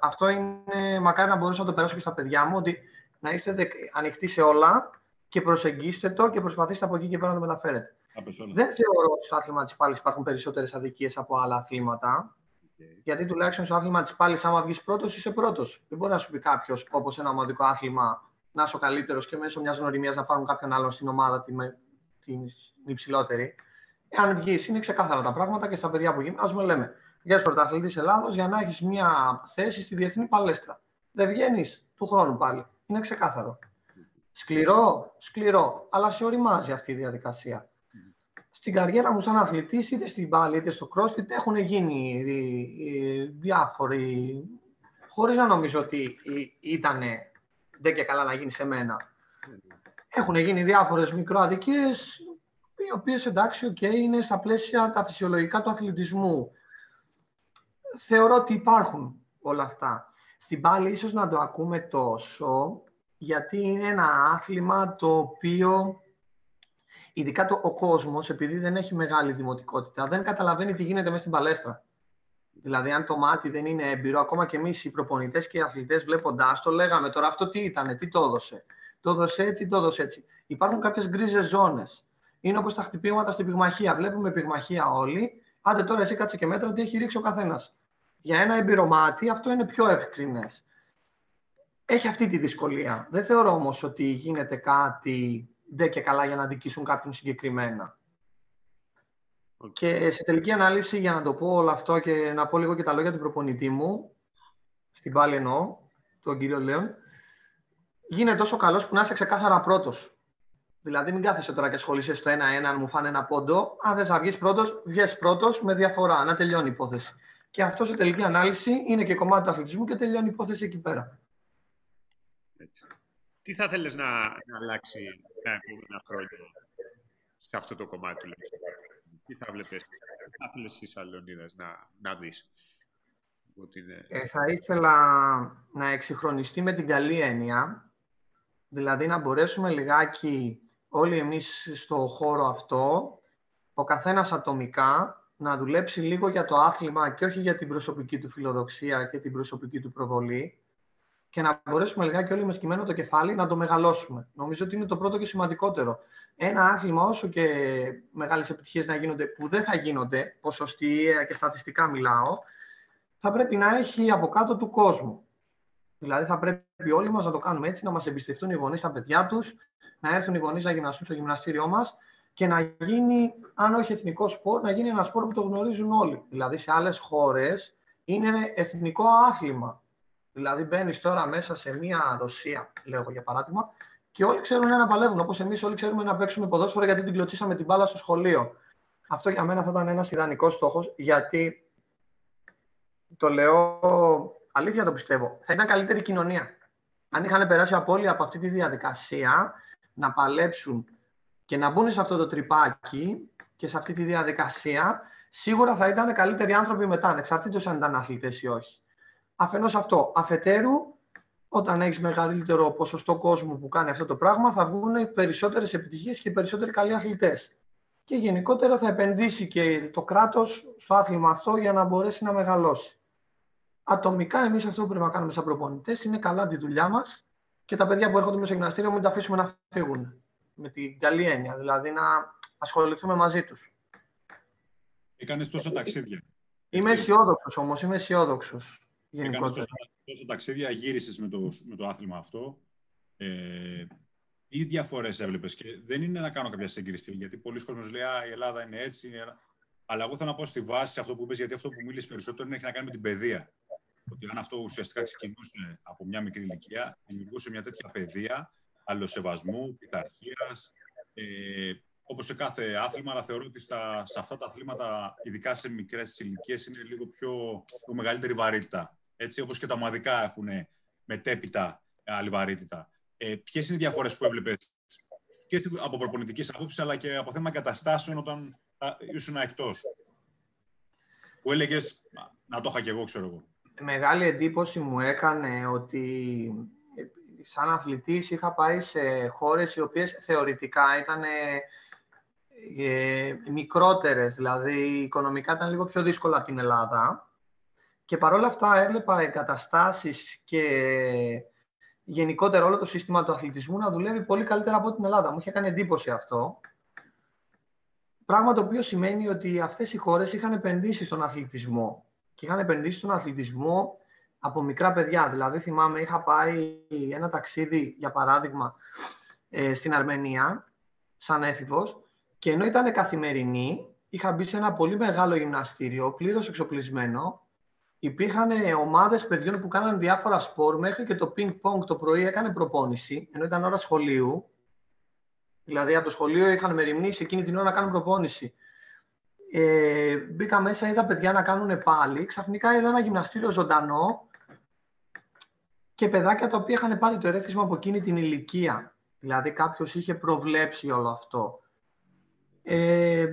Αυτό είναι, μακάρι να μπορούσα να το περάσω και στα παιδιά μου, ότι να είστε ανοιχτοί σε όλα και προσεγγίστε το και προσπαθήστε από εκεί και πέρα να το μεταφέρετε. Δεν θεωρώ ότι στο άθλημα της πάλης υπάρχουν περισσότερες αδικίες από άλλα αθλήματα. Γιατί τουλάχιστον στο άθλημα της πάλη, άμα βγεις πρώτος, είσαι πρώτος. Δεν μπορεί να σου πει κάποιος, όπως ένα ομαδικό άθλημα, να είσαι ο καλύτερος και μέσω μιας γνωριμίας να πάρουν κάποιον άλλον στην ομάδα την, την υψηλότερη. Εάν βγεις, είναι ξεκάθαρα τα πράγματα και στα παιδιά που γυμνάζουμε λέμε για πρωταθλητή Ελλάδος για να έχεις μια θέση στη διεθνή παλέστρα. Δεν βγαίνεις του χρόνου πάλι. Είναι ξεκάθαρο. Σκληρό, σκληρό, αλλά σε οριμάζει αυτή η διαδικασία. Στην καριέρα μου σαν αθλητής, είτε στην πάλι είτε στο CrossFit, έχουν γίνει διάφοροι, χωρίς να νομίζω ότι ήταν δεν και καλά να γίνει σε μένα. Έχουν γίνει διάφορες μικροαδικίες, οι οποίες εντάξει, okay, είναι στα πλαίσια τα φυσιολογικά του αθλητισμού. Θεωρώ ότι υπάρχουν όλα αυτά. Στην πάλι ίσως να το ακούμε τόσο, γιατί είναι ένα άθλημα το οποίο, ειδικά το, ο κόσμος, επειδή δεν έχει μεγάλη δημοτικότητα, δεν καταλαβαίνει τι γίνεται μέσα στην παλέστρα. Δηλαδή, αν το μάτι δεν είναι έμπειρο, ακόμα και εμείς οι προπονητές και οι αθλητές βλέποντάς το, λέγαμε τώρα αυτό τι ήταν, τι το έδωσε. Το έδωσε έτσι, το έδωσε έτσι. Υπάρχουν κάποιες γκρίζες ζώνες. Είναι όπως τα χτυπήματα στην πυγμαχία. Βλέπουμε πυγμαχία όλοι. Άντε τώρα εσύ κάτσε και μέτρα τι έχει ρίξει ο καθένας. Για ένα εμπειρομάτι αυτό είναι πιο ευκρινές. Έχει αυτή τη δυσκολία. Δεν θεωρώ όμως ότι γίνεται κάτι ντε και καλά για να δικήσουν κάποιον συγκεκριμένα. Και σε τελική ανάλυση, για να το πω όλο αυτό και να πω λίγο και τα λόγια του προπονητή μου, στην πάλι εννοώ, τον κύριο Λέον, γίνεται τόσο καλός που να είσαι ξεκάθαρα πρώτος. Δηλαδή, μην κάθεσαι τώρα και ασχολείσαι στο ένα-ένα, αν μου φάνε ένα πόντο. Αν θες να βγεις πρώτος, βγει πρώτος με διαφορά, να τελειώνει η υπόθεση. Και αυτό σε τελική ανάλυση είναι και κομμάτι του αθλητισμού και τελειώνει η υπόθεση εκεί πέρα. Έτσι. Τι θα θέλεις να, να αλλάξει τα επόμενα χρόνια σε αυτό το κομμάτι του τι θα βλέπεις, θα θέλεις εσύ Σαλονίδας να, να δεις; Ε, θα ήθελα να εξυγχρονιστεί με την καλή έννοια, δηλαδή να μπορέσουμε λιγάκι όλοι εμείς στο χώρο αυτό, ο καθένας ατομικά, να δουλέψει λίγο για το άθλημα και όχι για την προσωπική του φιλοδοξία και την προσωπική του προβολή και να μπορέσουμε λιγάκι όλοι με σκημένο το κεφάλι να το μεγαλώσουμε. Νομίζω ότι είναι το πρώτο και σημαντικότερο ένα άθλημα όσο και μεγάλες επιτυχίες να γίνονται, που δεν θα γίνονται, ποσοστιαία και στατιστικά μιλάω, θα πρέπει να έχει από κάτω του κόσμου. Δηλαδή θα πρέπει όλοι μας να το κάνουμε έτσι, να μας εμπιστευτούν οι γονείς τα παιδιά τους, να έρθουν οι γονείς να γυμναστούν στο γυμναστήριό μας και να γίνει, αν όχι εθνικό σπορ, να γίνει ένα σπορ που το γνωρίζουν όλοι. Δηλαδή σε άλλες χώρες είναι εθνικό άθλημα. Δηλαδή μπαίνεις τώρα μέσα σε μια Ρωσία, λέω για παράδειγμα, και όλοι ξέρουν να παλεύουν. Όπως εμείς όλοι ξέρουμε να παίξουμε ποδόσφαιρο γιατί την κλωτσίσαμε την μπάλα στο σχολείο. Αυτό για μένα θα ήταν ένας ιδανικός στόχος, γιατί το λέω αλήθεια το πιστεύω. Θα ήταν καλύτερη κοινωνία. Αν είχαν περάσει από όλοι από αυτή τη διαδικασία να παλέψουν και να μπουν σε αυτό το τρυπάκι και σε αυτή τη διαδικασία, σίγουρα θα ήταν καλύτεροι άνθρωποι μετά, ανεξαρτήτως αν ήταν αθλητές ή όχι. Αφενός αυτό. Αφετέρου, όταν έχεις μεγαλύτερο ποσοστό κόσμου που κάνει αυτό το πράγμα, θα βγουν περισσότερες επιτυχίες και περισσότεροι καλοί αθλητές. Και γενικότερα θα επενδύσει και το κράτος στο άθλημα αυτό για να μπορέσει να μεγαλώσει. Ατομικά, εμείς αυτό που πρέπει να κάνουμε σαν προπονητές είναι καλά τη δουλειά μας και τα παιδιά που έρχονται μέσα στο γυμναστήριο μην τα αφήσουμε να φύγουν. Με την καλή έννοια, δηλαδή να ασχοληθούμε μαζί τους. Έκανε τόσα ταξίδια. Είμαι αισιόδοξος όμως, είμαι αισιόδοξος. Γενικότερα τόσο ταξίδια γύρισες με το, με το άθλημα αυτό. Ε, τι διαφορές έβλεπες, και δεν είναι να κάνω κάποια σύγκριση, γιατί πολλοί κόσμοι λένε η Ελλάδα είναι έτσι. Αλλά εγώ θέλω να πω στη βάση αυτό που είπες, γιατί αυτό που μίλησες περισσότερο είναι έχει να κάνει με την παιδεία. Ότι αν αυτό ουσιαστικά ξεκινούσε από μια μικρή ηλικία, δημιουργούσε μια τέτοια παιδεία αλλοσεβασμού, πειθαρχίας. Ε, Όπως σε κάθε άθλημα, αλλά θεωρώ ότι στα, σε αυτά τα αθλήματα, ειδικά σε μικρές ηλικίες, είναι λίγο πιο, πιο μεγαλύτερη βαρύτητα έτσι όπως και τα ομαδικά έχουν μετέπειτα άλλη βαρύτητα. Ε, ποιες είναι οι διαφορές που έβλεπες και από προπονητικής άποψης, αλλά και από θέμα εγκαταστάσεων όταν ήσουν εκτός; Που έλεγες, να το είχα και εγώ, ξέρω εγώ. Μεγάλη εντύπωση μου έκανε ότι σαν αθλητής είχα πάει σε χώρες οι οποίες θεωρητικά ήταν ε, μικρότερες, δηλαδή οικονομικά ήταν λίγο πιο δύσκολα από την Ελλάδα. Και παρόλα αυτά έβλεπα εγκαταστάσεις και γενικότερα όλο το σύστημα του αθλητισμού να δουλεύει πολύ καλύτερα από την Ελλάδα. Μου είχε κάνει εντύπωση αυτό. Πράγμα το οποίο σημαίνει ότι αυτές οι χώρες είχαν επενδύσει στον αθλητισμό και είχαν επενδύσει στον αθλητισμό από μικρά παιδιά. Δηλαδή θυμάμαι είχα πάει ένα ταξίδι, για παράδειγμα, ε, στην Αρμενία, σαν έφηβος, και ενώ ήταν καθημερινή, είχα μπει σε ένα πολύ μεγάλο γυμναστήριο, πλήρως εξοπλισμένο. Υπήρχαν ομάδες παιδιών που κάνανε διάφορα σπορ, μέχρι και το πινκ-πονγκ το πρωί έκανε προπόνηση, ενώ ήταν ώρα σχολείου. Δηλαδή από το σχολείο είχαν μεριμνήσεις εκείνη την ώρα να κάνουν προπόνηση. Ε, μπήκα μέσα, είδα παιδιά να κάνουν πάλι. Ξαφνικά είδα ένα γυμναστήριο ζωντανό και παιδάκια τα οποία είχαν πάρει το ερέθισμα από εκείνη την ηλικία. Δηλαδή κάποιος είχε προβλέψει όλο αυτό. Ε,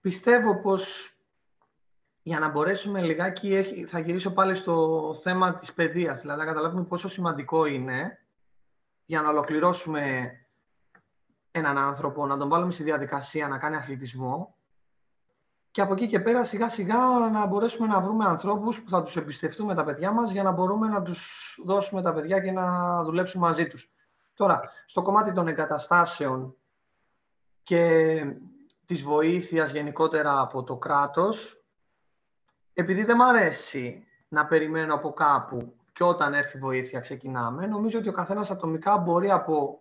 πιστεύω πως για να μπορέσουμε λιγάκι, θα γυρίσω πάλι στο θέμα της παιδείας, δηλαδή να καταλάβουμε πόσο σημαντικό είναι για να ολοκληρώσουμε έναν άνθρωπο, να τον βάλουμε στη διαδικασία να κάνει αθλητισμό και από εκεί και πέρα σιγά σιγά να μπορέσουμε να βρούμε ανθρώπους που θα τους εμπιστευτούμε τα παιδιά μας για να μπορούμε να τους δώσουμε τα παιδιά και να δουλέψουμε μαζί τους. Τώρα, στο κομμάτι των εγκαταστάσεων και της βοήθειας γενικότερα από το κράτος, επειδή δεν μ' αρέσει να περιμένω από κάπου και όταν έρθει βοήθεια ξεκινάμε, νομίζω ότι ο καθένας ατομικά μπορεί από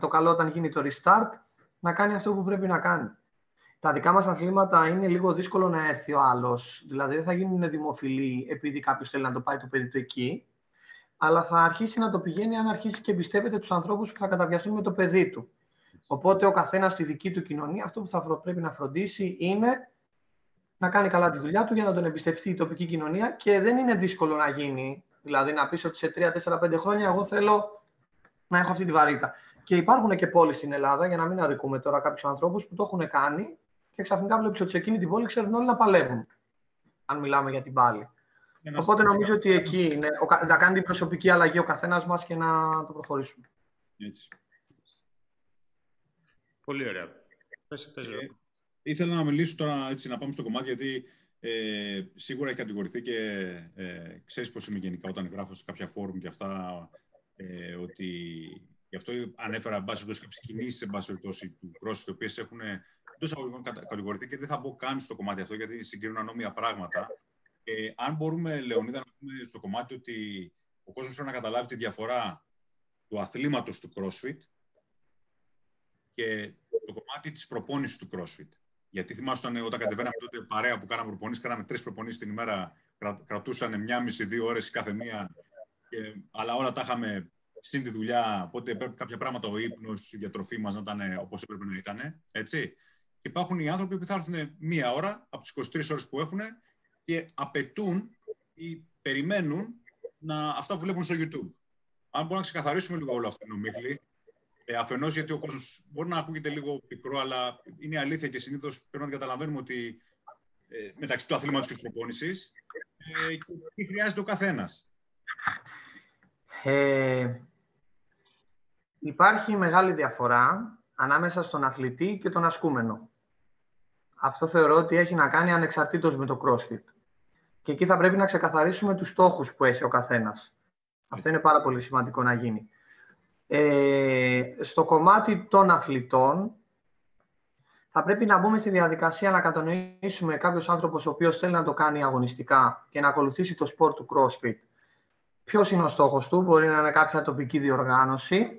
το καλό όταν γίνει το restart να κάνει αυτό που πρέπει να κάνει. Τα δικά μας αθλήματα είναι λίγο δύσκολο να έρθει ο άλλος, δηλαδή δεν θα γίνουν δημοφιλή επειδή κάποιος θέλει να το πάει το παιδί του εκεί, αλλά θα αρχίσει να το πηγαίνει αν αρχίσει και εμπιστεύεται τους ανθρώπους που θα καταβιαστούν με το παιδί του. Οπότε ο καθένας στη δική του κοινωνία αυτό που θα πρέπει να φροντίσει είναι να κάνει καλά τη δουλειά του για να τον εμπιστευτεί η τοπική κοινωνία και δεν είναι δύσκολο να γίνει. Δηλαδή να πεις ότι σε 3-4-5 χρόνια εγώ θέλω να έχω αυτή τη βαρύτητα. Και υπάρχουν και πόλεις στην Ελλάδα, για να μην αδικούμε τώρα κάποιους ανθρώπους που το έχουν κάνει και ξαφνικά βλέπεις ότι σε εκείνη την πόλη ξέρουν όλοι να παλεύουν. Αν μιλάμε για την πάλη. Οπότε νομίζω ότι εκεί είναι να κάνει την προσωπική αλλαγή ο καθένας μας και να το προχωρήσουμε. Έτσι. Πολύ ωραία. Πες, πες, ε, ήθελα να μιλήσω τώρα, έτσι, να πάμε στο κομμάτι, γιατί ε, σίγουρα έχει κατηγορηθεί και ε, ξέρεις πώς είμαι γενικά όταν γράφω σε κάποια φόρουμ και αυτά, ε, ότι γι' αυτό ανέφερα, εν πάση περιπτώσει, κάποιες κινήσεις, εν πάση περιπτώσει, του CrossFit, οι οποίες έχουν εντός αγωγικών κατηγορηθεί και δεν θα μπω καν στο κομμάτι αυτό, γιατί συγκρίνουν ανώμια πράγματα. Ε, αν μπορούμε, Λεωνίδα, να πούμε στο κομμάτι ότι ο κόσμος πρέπει να καταλάβει τη διαφορά του αθλήματος του CrossFit και το κομμάτι της προπόνησης του CrossFit. Γιατί θυμάστε όταν κατεβαίναμε τότε παρέα που κάναμε προπονήσεις, κάναμε τρεις προπονήσεις την ημέρα, κρατούσαν μία μισή-δύο ώρες κάθε μία. Και, αλλά όλα τα είχαμε συν τη δουλειά. Οπότε πρέπει κάποια πράγματα ο ύπνος, η διατροφή μας να ήταν όπως έπρεπε να ήταν. Έτσι. Και υπάρχουν οι άνθρωποι που θα έρθουν μία ώρα από τις 23 ώρες που έχουν και απαιτούν ή περιμένουν να, αυτά που βλέπουν στο YouTube. Αν μπορούμε να ξεκαθαρίσουμε λίγο όλο αυτό, Νομίχλη, ε, Αφενός γιατί ο κόσμος μπορεί να ακούγεται λίγο πικρό, αλλά είναι αλήθεια και συνήθως πρέπει να καταλαβαίνουμε ότι ε, μεταξύ του αθλήματος και της προπόνησης ε, και τι χρειάζεται ο καθένας. Ε, υπάρχει μεγάλη διαφορά ανάμεσα στον αθλητή και τον ασκούμενο. Αυτό θεωρώ ότι έχει να κάνει ανεξαρτήτως με το CrossFit. Και εκεί θα πρέπει να ξεκαθαρίσουμε τους στόχους που έχει ο καθένας. Αυτό είναι πάρα πολύ σημαντικό να γίνει. Ε, στο κομμάτι των αθλητών, θα πρέπει να μπούμε στη διαδικασία να κατανοήσουμε κάποιος άνθρωπος ο οποίος θέλει να το κάνει αγωνιστικά και να ακολουθήσει το σπορ του CrossFit. Ποιος είναι ο στόχος του, μπορεί να είναι κάποια τοπική διοργάνωση.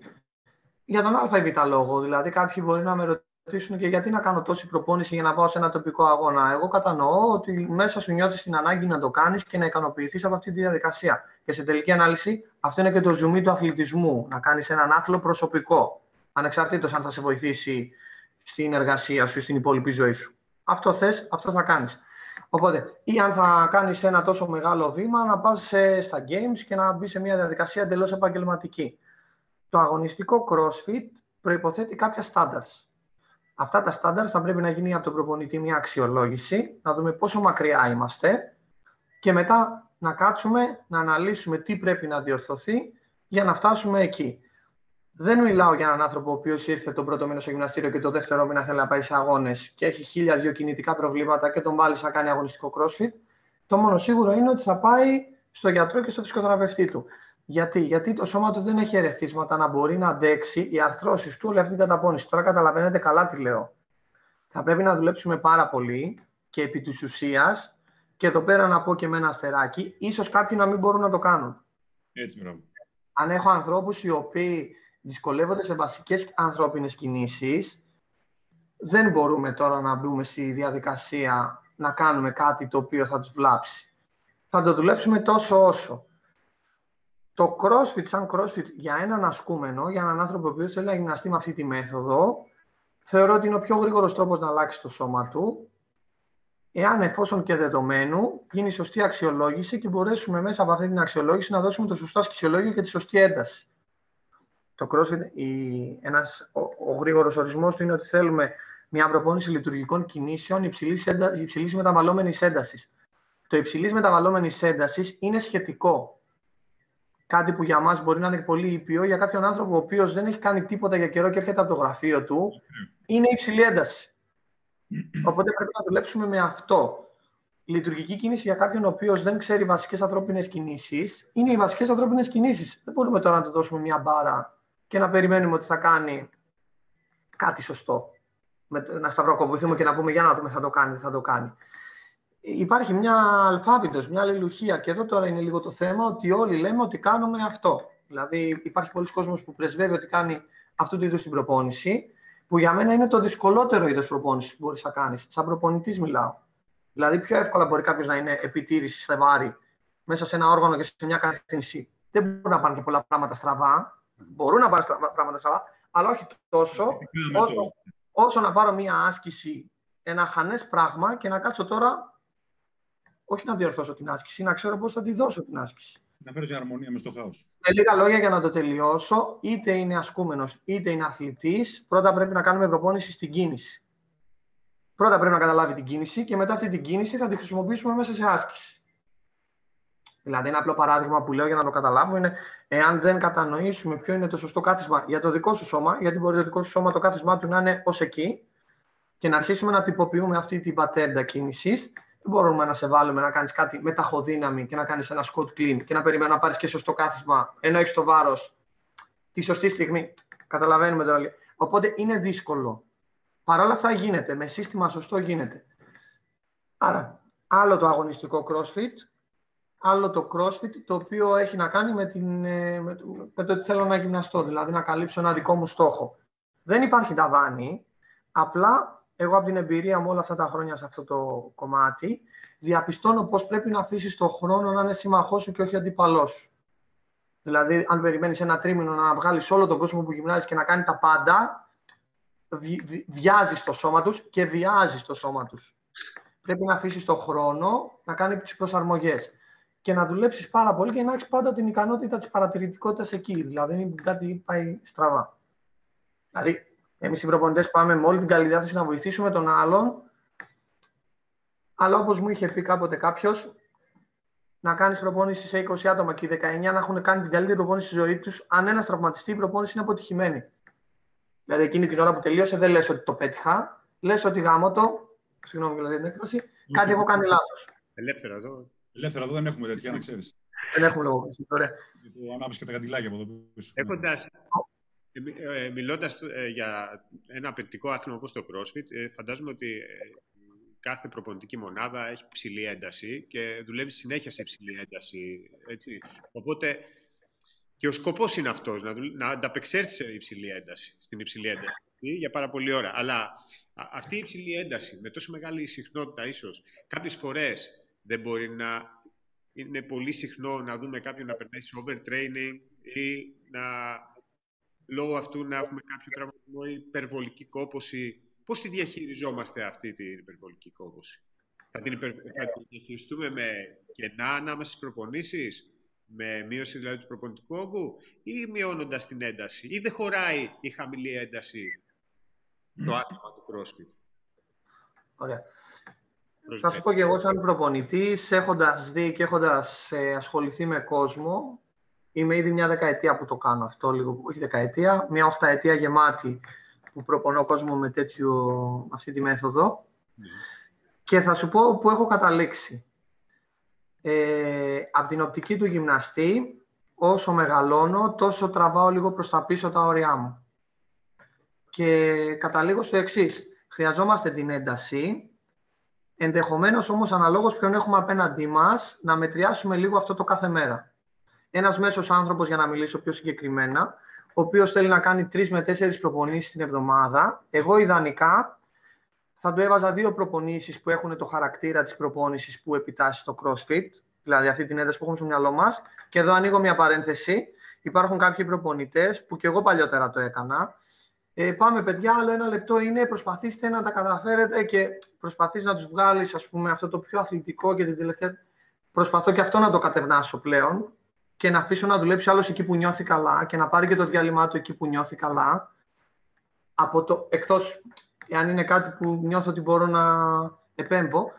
Για τον Α ή Β λόγο, δηλαδή κάποιοι μπορεί να με ρωτήσουν και γιατί να κάνω τόση προπόνηση για να πάω σε ένα τοπικό αγώνα. Εγώ κατανοώ ότι μέσα σου νιώθεις την ανάγκη να το κάνεις και να ικανοποιηθείς από αυτή τη διαδικασία. Και σε τελική ανάλυση, αυτό είναι και το ζουμί του αθλητισμού. Να κάνεις έναν άθλο προσωπικό. Ανεξαρτήτως αν θα σε βοηθήσει στην εργασία σου ή στην υπόλοιπη ζωή σου. Αυτό θες, αυτό θα κάνεις. Οπότε, ή αν θα κάνεις ένα τόσο μεγάλο βήμα, να πας στα games και να μπεις σε μια διαδικασία εντελώς επαγγελματική. Το αγωνιστικό CrossFit προποθέτει κάποια standards. Αυτά τα στάνταρ θα πρέπει να γίνει από τον προπονητή μια αξιολόγηση, να δούμε πόσο μακριά είμαστε και μετά να κάτσουμε να αναλύσουμε τι πρέπει να διορθωθεί για να φτάσουμε εκεί. δεν μιλάω για έναν άνθρωπο ο οποίος ήρθε τον πρώτο μήνα στο γυμναστήριο και το δεύτερο μήνα θέλει να πάει σε αγώνες και έχει χίλια δύο κινητικά προβλήματα και τον βάλει να κάνει αγωνιστικό crossfit. Το μόνο σίγουρο είναι ότι θα πάει στο γιατρό και στο φυσικοθεραπευτή του. Γιατί, Γιατί το σώμα του δεν έχει ερεθίσματα να μπορεί να αντέξει οι αρθρώσεις του όλη αυτή την καταπώνηση. Τώρα καταλαβαίνετε καλά τι λέω. Θα πρέπει να δουλέψουμε πάρα πολύ και επί της ουσίας, και εδώ πέρα να πω και με ένα αστεράκι, ίσως κάποιοι να μην μπορούν να το κάνουν. Έτσι, μπράβο. Αν έχω ανθρώπους οι οποίοι δυσκολεύονται σε βασικές ανθρώπινες κινήσεις, δεν μπορούμε τώρα να μπούμε στη διαδικασία να κάνουμε κάτι το οποίο θα τους βλάψει. Θα το δουλέψουμε τόσο όσο. Το CrossFit σαν CrossFit για έναν ασκούμενο, για έναν άνθρωπο που θέλει να γυμναστεί με αυτή τη μέθοδο, θεωρώ ότι είναι ο πιο γρήγορος τρόπος να αλλάξει το σώμα του, εάν εφόσον και δεδομένου γίνει σωστή αξιολόγηση και μπορέσουμε μέσα από αυτή την αξιολόγηση να δώσουμε το σωστό αξιολόγιο και τη σωστή ένταση το CrossFit, η, ένας, ο, ο γρήγορος ορισμός του είναι ότι θέλουμε μια προπόνηση λειτουργικών κινήσεων υψηλής, εντα, υψηλής μεταβαλλόμενης έντασης. Το υψηλής μεταβαλλόμενης έντασης είναι σχετικό. Κάτι που για μας μπορεί να είναι πολύ ήπιο, για κάποιον άνθρωπο ο οποίος δεν έχει κάνει τίποτα για καιρό και έρχεται από το γραφείο του, είναι υψηλή ένταση. Οπότε πρέπει να δουλέψουμε με αυτό. Η λειτουργική κίνηση για κάποιον ο οποίος δεν ξέρει βασικές ανθρώπινες κινήσεις είναι οι βασικές ανθρώπινες κινήσεις. Δεν μπορούμε τώρα να του δώσουμε μια μπάρα και να περιμένουμε ότι θα κάνει κάτι σωστό. Με, να σταυροκοπηθούμε και να πούμε για να δούμε θα το κάνει, θα το κάνει. Υπάρχει μια αλφάβητος, μια αλληλουχία και εδώ τώρα είναι λίγο το θέμα ότι όλοι λέμε ότι κάνουμε αυτό. Δηλαδή υπάρχει πολλοί κόσμος που πρεσβεύει ότι κάνει αυτού του είδους την προπόνηση που για μένα είναι το δυσκολότερο είδος προπόνησης που μπορείς να κάνεις. Σαν προπονητής μιλάω. Δηλαδή πιο εύκολα μπορεί κάποιος να είναι επιτήρησης στα βάρη μέσα σε ένα όργανο και σε μια κατεύθυνση. Δεν μπορούν να πάνε και πολλά πράγματα στραβά. Μπορούν να πάρουν πράγματα στραβά, αλλά όχι τόσο όσο, όσο να πάρω μία άσκηση, ένα χανές πράγμα και να κάτσω τώρα όχι να διορθώσω την άσκηση, να ξέρω πώς θα τη δώσω την άσκηση. Να φέρω μια αρμονία μες στο χάος. Με λίγα λόγια για να το τελειώσω, είτε είναι ασκούμενος είτε είναι αθλητής, πρώτα πρέπει να κάνουμε προπόνηση στην κίνηση. Πρώτα πρέπει να καταλάβει την κίνηση και μετά αυτή την κίνηση θα τη χρησιμοποιήσουμε μέσα σε άσκηση. Δηλαδή, ένα απλό παράδειγμα που λέω για να το καταλάβω είναι εάν δεν κατανοήσουμε ποιο είναι το σωστό κάθισμα για το δικό σου σώμα, γιατί μπορεί το δικό σου σώμα το κάθισμά του να είναι ως εκεί, και να αρχίσουμε να τυποποιούμε αυτή την πατέντα κίνησης, δεν μπορούμε να σε βάλουμε να κάνεις κάτι με ταχοδύναμη και να κάνεις ένα σκοτ clean και να περιμένει να πάρεις και σωστό κάθισμα, ενώ έχεις το βάρος τη σωστή στιγμή. Καταλαβαίνουμε τώρα. Οπότε είναι δύσκολο. Παρ' όλα αυτά γίνεται. Με σύστημα σωστό γίνεται. Άρα, άλλο το αγωνιστικό CrossFit, άλλο το CrossFit, το οποίο έχει να κάνει με, την, ε, με, το, ότι θέλω να γυμναστώ, δηλαδή να καλύψω ένα δικό μου στόχο. Δεν υπάρχει ταβάνι, απλά εγώ από την εμπειρία μου όλα αυτά τα χρόνια σε αυτό το κομμάτι, διαπιστώνω πώς πρέπει να αφήσεις το χρόνο να είναι σύμμαχός σου και όχι αντίπαλός σου. Δηλαδή, αν περιμένεις ένα τρίμηνο να βγάλεις όλο τον κόσμο που γυμνάζεις και να κάνει τα πάντα, βι, βιάζεις το σώμα τους και βιάζεις το σώμα τους. Πρέπει να αφήσεις το χρόνο να κάνει τις προσαρμογές και να δουλέψεις πάρα πολύ και να έχεις πάντα την ικανότητα της παρατηρητικότητας εκεί. Δηλαδή, δεν είναι κάτι πάει στραβά. Δηλαδή, εμείς οι προπονητές πάμε με όλη την καλή διάθεση να βοηθήσουμε τον άλλον. Αλλά όπως μου είχε πει κάποτε κάποιος, να κάνεις προπόνηση σε 20 άτομα και οι 19 να έχουν κάνει την καλύτερη προπόνηση στη ζωή τους, αν ένας τραυματιστεί, η προπόνηση είναι αποτυχημένη. Δηλαδή, εκείνη την ώρα που τελείωσε, δεν λες ότι το πέτυχα. Λες ότι γάμο το. Συγγνώμη για την έκφραση. Κάτι έχω κάνει λάθος. Ελεύθερα εδώ. Ελεύθερα εδώ δεν έχουμε τέτοια, να ξέρεις. Δεν έχουμε λογοκρισία. Ωραία. Ανάβει και τα καντιλάκια από εδώ πίσω. Έχοντα. Ε, ε, μιλώντας ε, για ένα απαιτητικό άθλημα όπως το CrossFit, φαντάζομαι ότι κάθε προπονητική μονάδα έχει ψηλή ένταση και δουλεύει συνέχεια σε υψηλή ένταση. Έτσι. Οπότε και ο σκοπός είναι αυτός, να, να ανταπεξέλθει σε υψηλή ένταση, στην υψηλή ένταση για πάρα πολλή ώρα. Αλλά αυτή η υψηλή ένταση με τόσο μεγάλη συχνότητα ίσως κάποιες φορές δεν μπορεί να είναι πολύ συχνό να δούμε κάποιον να περνάει σε overtraining ή να, λόγω αυτού να έχουμε κάποιο τραυματισμό ή υπερβολική κόπωση. Πώς τη διαχειριζόμαστε αυτή την υπερβολική κόπωση; Θα την, υπερ... θα την διαχειριστούμε με κενά ανάμεσα στις προπονήσεις, με μείωση δηλαδή του προπονητικού όγκου ή μειώνοντας την ένταση; Ή δεν χωράει η χαμηλή ένταση το άθλημα του CrossFit; Ωραία. Θα σου πω και εγώ σαν προπονητής, έχοντας δει και έχοντας ε, ασχοληθεί με κόσμο, Είμαι ήδη μια δεκαετία που το κάνω αυτό, λίγο, όχι δεκαετία, μια οχταετία γεμάτη που προπονώ κόσμο με τέτοιο, αυτή τη μέθοδο. Και θα σου πω που έχω καταλήξει. Ε, από την οπτική του γυμναστή, όσο μεγαλώνω, τόσο τραβάω λίγο προς τα πίσω τα όρια μου. Και καταλήγω στο εξής. Χρειαζόμαστε την ένταση, ενδεχομένως όμως αναλόγως ποιον έχουμε απέναντί μας, να μετριάσουμε λίγο αυτό το κάθε μέρα. Ένας μέσος άνθρωπος, για να μιλήσω πιο συγκεκριμένα, ο οποίος θέλει να κάνει τρεις με τέσσερις προπονήσεις την εβδομάδα, εγώ ιδανικά θα του έβαζα δύο προπονήσεις που έχουν το χαρακτήρα της προπόνησης που επιτάσσει το CrossFit, δηλαδή αυτή την ένταση που έχουμε στο μυαλό μας. Και εδώ ανοίγω μια παρένθεση. Υπάρχουν κάποιοι προπονητές που και εγώ παλιότερα το έκανα. Ε, πάμε, παιδιά, άλλο ένα λεπτό είναι. Προσπαθήστε να τα καταφέρετε και προσπαθείς να τους βγάλεις, ας πούμε, αυτό το πιο αθλητικό και την τελευταία. Προσπαθώ και αυτό να το κατευνάσω πλέον και να αφήσω να δουλέψει άλλος εκεί που νιώθει καλά και να πάρει και το διάλειμμα του εκεί που νιώθει καλά. Από το, εκτός, εάν είναι κάτι που νιώθω ότι μπορώ να επέμβω,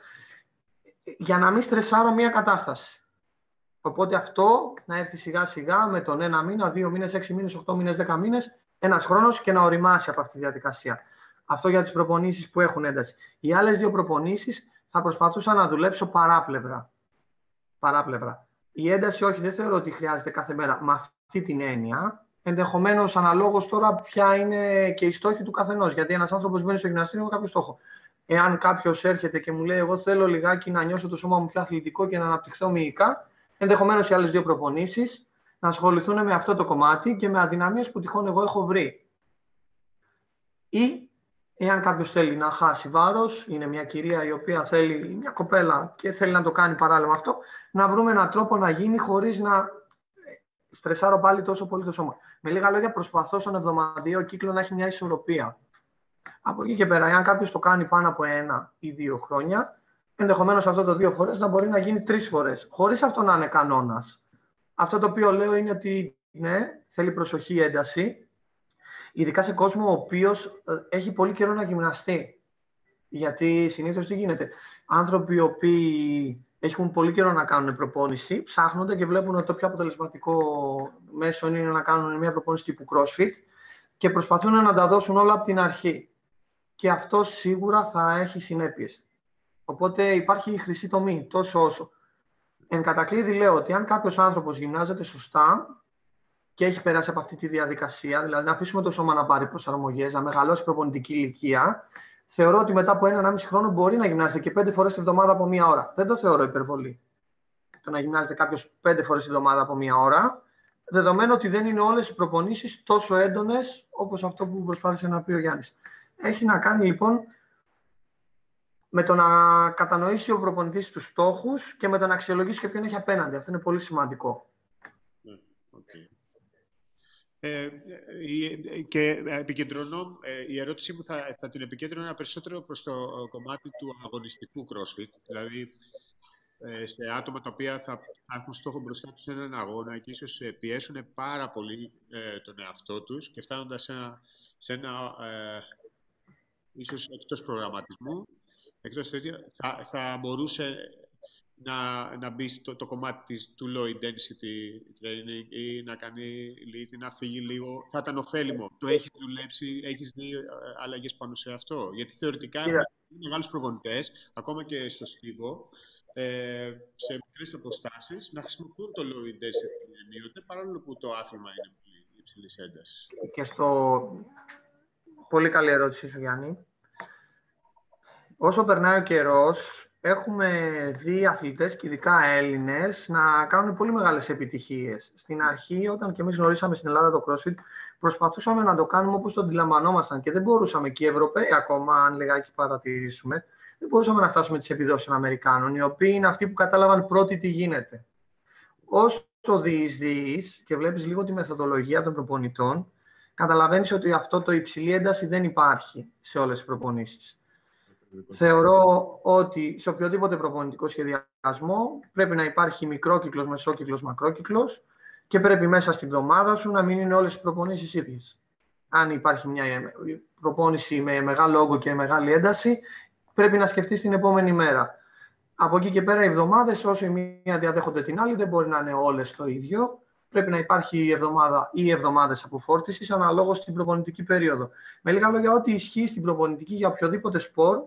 για να μην στρεσάρω μία κατάσταση. Οπότε αυτό να έρθει σιγά σιγά με τον ένα μήνα, δύο μήνες, έξι μήνες, οχτώ μήνες, δέκα μήνες, ένας χρόνος και να οριμάσει από αυτή τη διαδικασία. Αυτό για τις προπονήσεις που έχουν ένταση. Οι άλλες δύο προπονήσεις θα προσπαθούσα να δουλέψω παράπλευρα. Παράπλευρα. Η ένταση όχι, δεν θεωρώ ότι χρειάζεται κάθε μέρα με αυτή την έννοια. Ενδεχομένως, αναλόγως τώρα, ποια είναι και η στόχη του καθενός. Γιατί ένας άνθρωπος μπαίνει στο γυμναστήριο με κάποιο στόχο. Εάν κάποιος έρχεται και μου λέει: Εγώ θέλω λιγάκι να νιώσω το σώμα μου πιο αθλητικό και να αναπτυχθώ μυϊκά, ενδεχομένως οι άλλες δύο προπονήσεις να ασχοληθούν με αυτό το κομμάτι και με αδυναμίες που τυχόν εγώ έχω βρει. Ή εάν κάποιος θέλει να χάσει βάρος, είναι μια κυρία η οποία θέλει, μια κοπέλα και θέλει να το κάνει παράλληλα με αυτό, να βρούμε έναν τρόπο να γίνει χωρίς να στρεσάρω πάλι τόσο πολύ το σώμα. Με λίγα λόγια, προσπαθώ στον εβδομαδιαίο κύκλο να έχει μια ισορροπία. Από εκεί και πέρα, αν κάποιος το κάνει πάνω από ένα ή δύο χρόνια, ενδεχομένως αυτό το δύο φορές να μπορεί να γίνει τρεις φορές, χωρίς αυτό να είναι κανόνας. Αυτό το οποίο λέω είναι ότι ναι, θέλει προσοχή, ένταση, ειδικά σε κόσμο ο οποίος ε, έχει πολύ καιρό να γυμναστεί. Γιατί συνήθως τι γίνεται. Άνθρωποι οι οποίοι έχουν πολύ καιρό να κάνουν προπόνηση, ψάχνονται και βλέπουν ότι το πιο αποτελεσματικό μέσο είναι να κάνουν μια προπόνηση τύπου CrossFit και προσπαθούν να τα δώσουν όλα από την αρχή. Και αυτό σίγουρα θα έχει συνέπειες. Οπότε υπάρχει η χρυσή τομή, τόσο όσο. Εν κατακλείδη λέω ότι αν κάποιος άνθρωπος γυμνάζεται σωστά και έχει περάσει από αυτή τη διαδικασία, δηλαδή να αφήσουμε το σώμα να πάρει προσαρμογές, να μεγαλώσει προπονητική ηλικία, θεωρώ ότι μετά από ένα-ενάμιση χρόνο μπορεί να γυμνάζεται και πέντε φορές τη εβδομάδα από μία ώρα. Δεν το θεωρώ υπερβολή. Το να γυμνάζεται κάποιος πέντε φορές τη εβδομάδα από μία ώρα, δεδομένου ότι δεν είναι όλες οι προπονήσεις τόσο έντονες όπως αυτό που προσπάθησε να πει ο Γιάννης. Έχει να κάνει λοιπόν με το να κατανοήσει ο προπονητής τους στόχους και με το να αξιολογήσει και ποιον έχει απέναντι. Αυτό είναι πολύ σημαντικό. Okay. Ε, και επικεντρωνώ, ε, η ερώτησή μου θα, θα την επικέντρωνα περισσότερο προς το κομμάτι του αγωνιστικού CrossFit. Δηλαδή, ε, σε άτομα τα οποία θα, έχουν στόχο μπροστά τους έναν αγώνα και ίσως πιέσουν πάρα πολύ τον εαυτό τους και φτάνοντας σε ένα, σε ένα ίσως εκτός προγραμματισμού, εκτός θα, θα μπορούσε να, να μπει στο το κομμάτι της, του low intensity training ή να κάνει να φύγει λίγο. Θα ήταν ωφέλιμο. Το έχεις δουλέψει, έχεις δει ε, αλλαγές πάνω σε αυτό. Γιατί θεωρητικά yeah. οι μεγάλους προπονητές, ακόμα και στο στίβο, ε, σε μικρές αποστάσεις, να χρησιμοποιούν το low intensity ενίοτε, παρόλο που το άθλημα είναι υψηλής έντασης. Και στο... Πολύ καλή ερώτηση σου, Γιάννη. Όσο περνάει ο καιρός, έχουμε δει αθλητές και ειδικά Έλληνες να κάνουν πολύ μεγάλες επιτυχίες. Στην αρχή, όταν και εμείς γνωρίσαμε στην Ελλάδα το CrossFit, προσπαθούσαμε να το κάνουμε όπως το αντιλαμβανόμασταν και δεν μπορούσαμε και οι Ευρωπαίοι ακόμα, αν λιγάκι παρατηρήσουμε, δεν μπορούσαμε να φτάσουμε τις επιδόσεις των Αμερικάνων, οι οποίοι είναι αυτοί που κατάλαβαν πρώτοι τι γίνεται. Όσο διεισδύεις και βλέπεις λίγο τη μεθοδολογία των προπονητών, καταλαβαίνεις ότι αυτό το υψηλή ένταση δεν υπάρχει σε όλες τις προπονήσεις. Θεωρώ ότι σε οποιοδήποτε προπονητικό σχεδιασμό πρέπει να υπάρχει μικρόκυκλος, μεσόκυκλος, μακρόκυκλος και πρέπει μέσα στη βδομάδα σου να μην είναι όλες οι προπονήσεις ίδιες. Αν υπάρχει μια προπόνηση με μεγάλο όγκο και μεγάλη ένταση, πρέπει να σκεφτείς την επόμενη μέρα. Από εκεί και πέρα οι εβδομάδες, όσο η μία διαδέχονται την άλλη, δεν μπορεί να είναι όλες το ίδιο. πρέπει να υπάρχει εβδομάδα ή εβδομάδες αποφόρτησης αναλόγως στην προπονητική περίοδο. Με λίγα λόγια, ό,τι ισχύει στην προπονητική για οποιοδήποτε σπορ,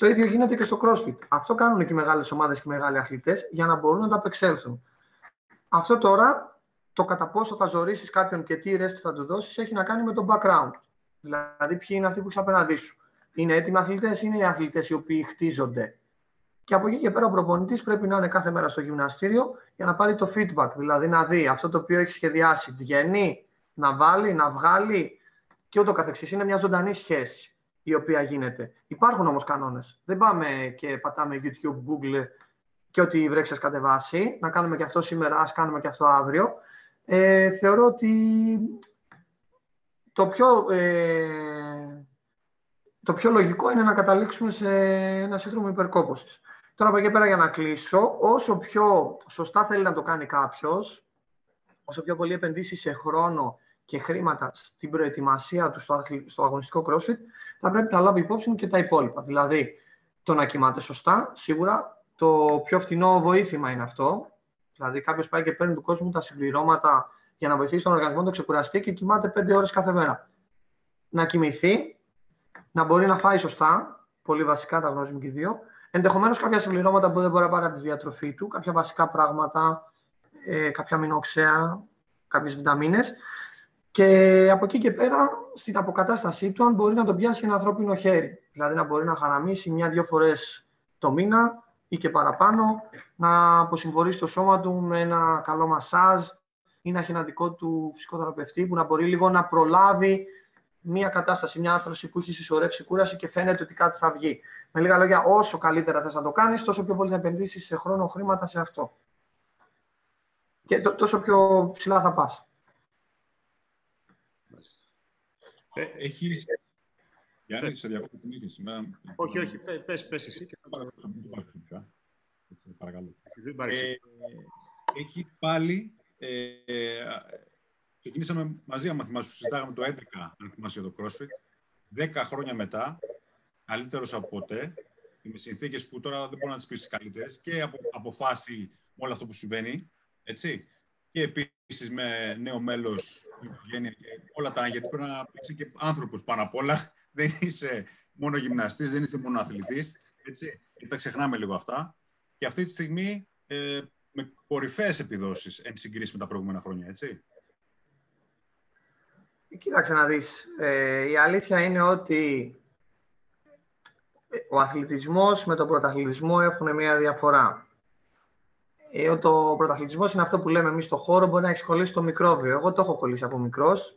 το ίδιο γίνεται και στο CrossFit. Αυτό κάνουν και οι μεγάλες ομάδες και οι μεγάλοι αθλητές για να μπορούν να τα απεξέλθουν. Αυτό τώρα, το κατά πόσο θα ζωρίσεις κάποιον και τι rest θα του δώσεις, έχει να κάνει με το background. Δηλαδή, ποιοι είναι αυτοί που έχει απέναντί σου. Είναι έτοιμοι αθλητές, είναι οι αθλητές οι οποίοι χτίζονται. Και από εκεί και πέρα ο προπονητής πρέπει να είναι κάθε μέρα στο γυμναστήριο για να πάρει το feedback. Δηλαδή να δει αυτό το οποίο έχει σχεδιάσει. Βγαίνει, να βάλει, να βγάλει και ούτω καθεξής. Είναι μια ζωντανή σχέση η οποία γίνεται. Υπάρχουν όμως κανόνες. Δεν πάμε και πατάμε YouTube, Google και ό,τι βρέξει κατεβάσει. Να κάνουμε και αυτό σήμερα, ας κάνουμε και αυτό αύριο. Ε, θεωρώ ότι το πιο, ε, το πιο λογικό είναι να καταλήξουμε σε ένα σύνδρομο υπερκόπωσης. Τώρα από εκεί πέρα για να κλείσω, όσο πιο σωστά θέλει να το κάνει κάποιος, όσο πιο πολύ επενδύσει σε χρόνο και χρήματα στην προετοιμασία του στο, στο αγωνιστικό CrossFit, θα πρέπει να λάβει υπόψη και τα υπόλοιπα. Δηλαδή, το να κοιμάται σωστά, σίγουρα το πιο φθηνό βοήθημα είναι αυτό. Δηλαδή, κάποιος πάει και παίρνει του κόσμου τα συμπληρώματα για να βοηθήσει τον οργανισμό να το ξεκουραστεί και κοιμάται 5 ώρες κάθε μέρα. Να κοιμηθεί, να μπορεί να φάει σωστά, πολύ βασικά τα γνωρίζουμε και οι δύο, Ενδεχομένως κάποια συμπληρώματα που δεν μπορεί να πάρει από τη διατροφή του, κάποια βασικά πράγματα, ε, κάποια μηνοξέα, κάποιες βιταμίνες. Και από εκεί και πέρα, στην αποκατάστασή του, αν μπορεί να τον πιάσει ένα ανθρώπινο χέρι. Δηλαδή να μπορεί να χαραμίσει μια-δύο φορές το μήνα ή και παραπάνω, να αποσυμφορήσει το σώμα του με ένα καλό μασάζ ή να έχει ένα δικό του φυσικό θεραπευτή που να μπορεί λίγο να προλάβει μια κατάσταση, μια άρθρωση που έχει συσσωρεύσει κούραση και φαίνεται ότι κάτι θα βγει. Με λίγα λόγια, όσο καλύτερα θες να το κάνεις, τόσο πιο πολύ θα επενδύσεις σε χρόνο, χρήματα σε αυτό. Και τόσο πιο ψηλά θα πας. Ε, έχεις... Γιάννη, σε διακόπτω την σήμερα. Όχι, όχι, πες, πες εσύ και θα Παρακαλώ. Ε, έχει πάλι... Ε, ξεκινήσαμε μαζί, αν θυμάσαι, συζητάγαμε το 11, αν θυμάσαι για το CrossFit. 10 χρόνια μετά, καλύτερος από ποτέ, με συνθήκες που τώρα δεν μπορώ να τις πεις καλύτερες και από αποφάσει με όλο αυτό που συμβαίνει. Έτσι. Και επίσης με νέο μέλος, οικογένεια και όλα τα. Γιατί πρέπει να είσαι και άνθρωπος πάνω απ' όλα. Δεν είσαι μόνο γυμναστής, δεν είσαι μόνο αθλητής. Έτσι. Και τα ξεχνάμε λίγο αυτά. Και αυτή τη στιγμή ε, με κορυφαίες επιδόσεις εν συγκρίση με τα προηγούμενα χρόνια. Έτσι. Κοίταξε να δεις. Ε, η αλήθεια είναι ότι ο αθλητισμός με τον πρωταθλητισμό έχουν μια διαφορά. Ε, το πρωταθλητισμός είναι αυτό που λέμε εμείς στο χώρο, μπορεί να έχεις κολλήσει το μικρόβιο. Εγώ το έχω κολλήσει από μικρός.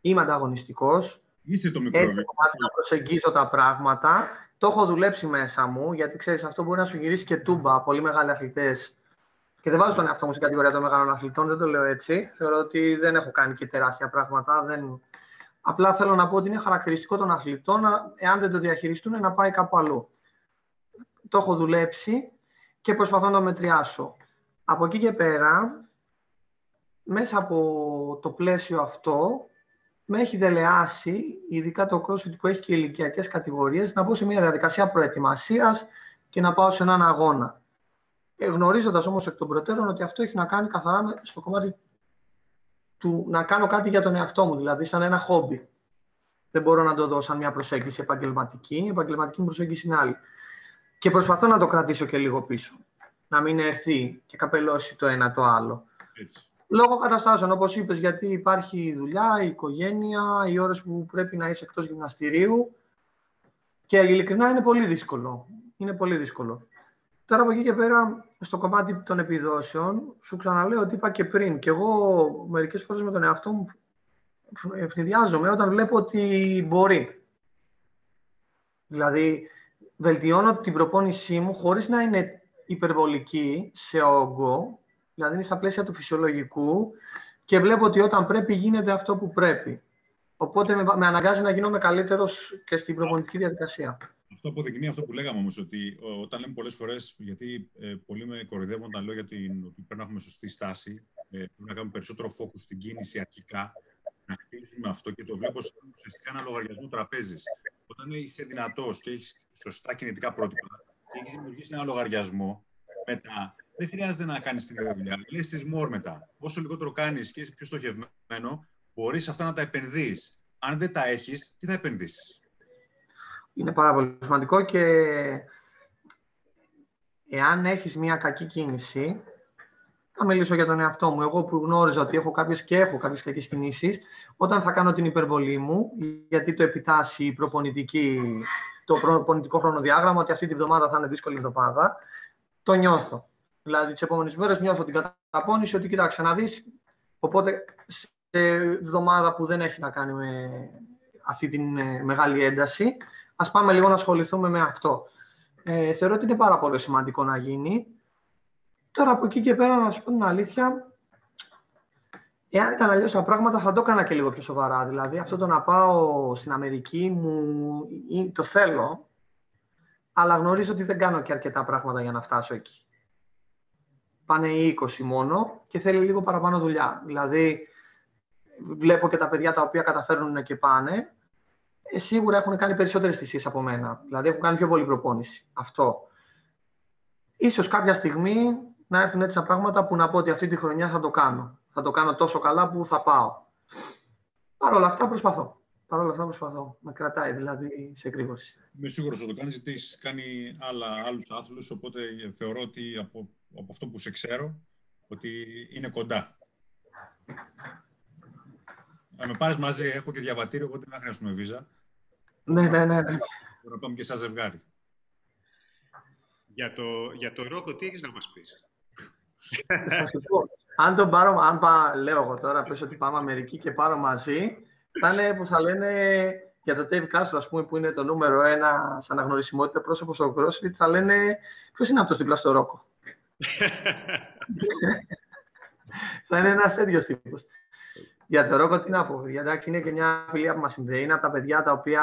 Είμαι ανταγωνιστικός. Είσαι το μικρόβιο. Έτσι να προσεγγίζω τα πράγματα. Το έχω δουλέψει μέσα μου, γιατί ξέρεις, αυτό μπορεί να σου γυρίσει και τούμπα. Πολύ μεγάλοι αθλητές. Και δεν βάζω τον εαυτό μου στην κατηγορία των μεγάλων αθλητών, δεν το λέω έτσι. Θεωρώ ότι δεν έχω κάνει και τεράστια πράγματα. Δεν, Απλά θέλω να πω ότι είναι χαρακτηριστικό των αθλητών, εάν δεν το διαχειριστούν, να πάει κάπου αλλού. Το έχω δουλέψει και προσπαθώ να το μετριάσω. Από εκεί και πέρα, μέσα από το πλαίσιο αυτό, με έχει δελεάσει, ειδικά το CrossFit που έχει και ηλικιακές κατηγορίες, να μπω σε μια διαδικασία προετοιμασίας και να πάω σε έναν αγώνα. Ε, γνωρίζοντας όμως εκ των προτέρων ότι αυτό έχει να κάνει καθαρά στο κομμάτι του να κάνω κάτι για τον εαυτό μου, δηλαδή σαν ένα χόμπι. Δεν μπορώ να το δω σαν μια προσέγγιση επαγγελματική. Η επαγγελματική μου προσέγγιση είναι άλλη. Και προσπαθώ να το κρατήσω και λίγο πίσω. Να μην έρθει και καπελώσει το ένα το άλλο. Έτσι. Λόγω καταστάσεων, όπως είπες, γιατί υπάρχει η δουλειά, η οικογένεια, οι ώρες που πρέπει να είσαι εκτός γυμναστηρίου. Και ειλικρινά είναι πολύ δύσκολο. Είναι πολύ δύσκολο. Τώρα από εκεί και πέρα, στο κομμάτι των επιδόσεων, σου ξαναλέω ότι είπα και πριν. Και εγώ μερικές φορές με τον εαυτό μου ευνηδιάζομαι όταν βλέπω ότι μπορεί. Δηλαδή, βελτιώνω την προπόνησή μου χωρίς να είναι υπερβολική σε όγκο, δηλαδή είναι στα πλαίσια του φυσιολογικού και βλέπω ότι όταν πρέπει γίνεται αυτό που πρέπει. Οπότε με, αναγκάζει να γίνομαι καλύτερος και στην προπονητική διαδικασία. Αυτό αποδεικνύει αυτό που λέγαμε όμως, ότι όταν λέμε πολλές φορές, γιατί ε, πολλοί με κοροϊδεύουν όταν λέω για την, ότι πρέπει να έχουμε σωστή στάση, ε, πρέπει να κάνουμε περισσότερο focus στην κίνηση αρχικά, να χτίσουμε αυτό και το βλέπω σαν ουσιαστικά ένα λογαριασμό τραπέζι. Όταν είσαι δυνατός και έχεις σωστά κινητικά πρότυπα, έχεις δημιουργήσει ένα λογαριασμό, μετά δεν χρειάζεται να κάνεις τη δουλειά. Λες της more μετά. Όσο λιγότερο κάνεις και είσαι πιο στοχευμένο, μπορείς αυτά να τα επενδύεις. Αν δεν τα έχεις, τι θα επενδύσεις; Είναι πάρα πολύ σημαντικό και εάν έχεις μια κακή κίνηση, θα μιλήσω για τον εαυτό μου. Εγώ που γνώριζα ότι έχω κάποιες και έχω κάποιες κακές κινήσεις, όταν θα κάνω την υπερβολή μου, γιατί το επιτάσσει η προπονητική, το προπονητικό χρονοδιάγραμμα, ότι αυτή τη βδομάδα θα είναι δύσκολη εβδομάδα, το νιώθω. Δηλαδή, τις επόμενες μέρες νιώθω την καταπώνηση ότι κοιτάξτε να δεις. Οπότε, σε εβδομάδα που δεν έχει να κάνει με αυτή τη ε, μεγάλη ένταση, ας πάμε λίγο να ασχοληθούμε με αυτό. Ε, θεωρώ ότι είναι πάρα πολύ σημαντικό να γίνει. Τώρα από εκεί και πέρα, να σου πω την αλήθεια, εάν ήταν αλλιώς τα πράγματα, θα το έκανα και λίγο πιο σοβαρά. Δηλαδή, αυτό το να πάω στην Αμερική μου το θέλω, αλλά γνωρίζω ότι δεν κάνω και αρκετά πράγματα για να φτάσω εκεί. Πάνε οι 20 μόνο και θέλει λίγο παραπάνω δουλειά. Δηλαδή, βλέπω και τα παιδιά τα οποία καταφέρνουν και πάνε ε, σίγουρα έχουν κάνει περισσότερες θυσίες από μένα. Δηλαδή έχουν κάνει πιο πολύ προπόνηση. Αυτό. Ίσως κάποια στιγμή να έρθουν έτσι τα πράγματα που να πω ότι αυτή τη χρονιά θα το κάνω. Θα το κάνω τόσο καλά που θα πάω. Παρ' όλα αυτά προσπαθώ. Παρ' όλα αυτά προσπαθώ. Με κρατάει δηλαδή σε εκρήγορση. Είμαι σίγουρος ότι το κάνει γιατί έχει κάνει άλλους άθλους. Οπότε θεωρώ ότι από, από αυτό που σε ξέρω ότι είναι κοντά. Να με πάρεις μαζί, έχω και διαβατήριο, οπότε δεν χρειάζομαι βίζα. Ναι, ναι, ναι. ναι. να πάμε και σαν ζευγάρι. Για το, για το Ρόκο, τι έχεις να μας πεις; Θα σου πω. Αν τον πάρω, αν πά, λέω εγώ τώρα, πες ότι πάμε Αμερική και πάρω μαζί, θα είναι που θα λένε για το Dave Castro, ας πούμε, που είναι το νούμερο ένα σαν αναγνωρισιμότητα πρόσωπο στο CrossFit, θα λένε ποιος είναι αυτός δίπλα στο Ρόκο; θα είναι ένας τέτοιος τύπος. Για το Ρόκο, τι να πω. Εντάξει, είναι και μια φιλία που μας συνδέει. Είναι από τα παιδιά τα οποία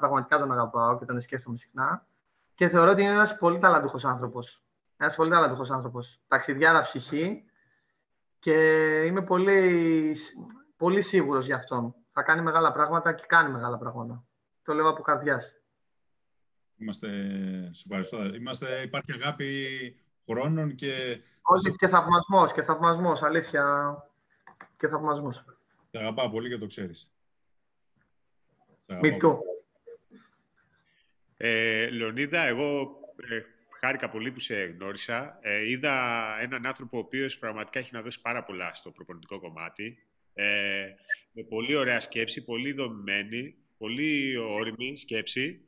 πραγματικά τον αγαπάω και τον σκέφτομαι συχνά. Και θεωρώ ότι είναι ένας πολύ ταλαντούχος άνθρωπος. Ένας πολύ ταλαντούχος άνθρωπος. Ταξιδιάρα ψυχή. Και είμαι πολύ, πολύ σίγουρος για αυτόν. Θα κάνει μεγάλα πράγματα και κάνει μεγάλα πράγματα. Το λέω από καρδιάς. Είμαστε, σου ευχαριστώ. Είμαστε, υπάρχει αγάπη χρόνων και... Όχι, και θαυμασμός, και θαυμασμός, αλήθεια, και θαυμασμός. Σε αγαπάω πολύ και το ξέρεις. Μη το. Ε, Λεωνίδα, εγώ ε, χάρηκα πολύ που σε γνώρισα. Ε, είδα έναν άνθρωπο ο οποίος πραγματικά έχει να δώσει πάρα πολλά στο προπονητικό κομμάτι. Ε, με πολύ ωραία σκέψη, πολύ δομημένη, πολύ όρημη σκέψη.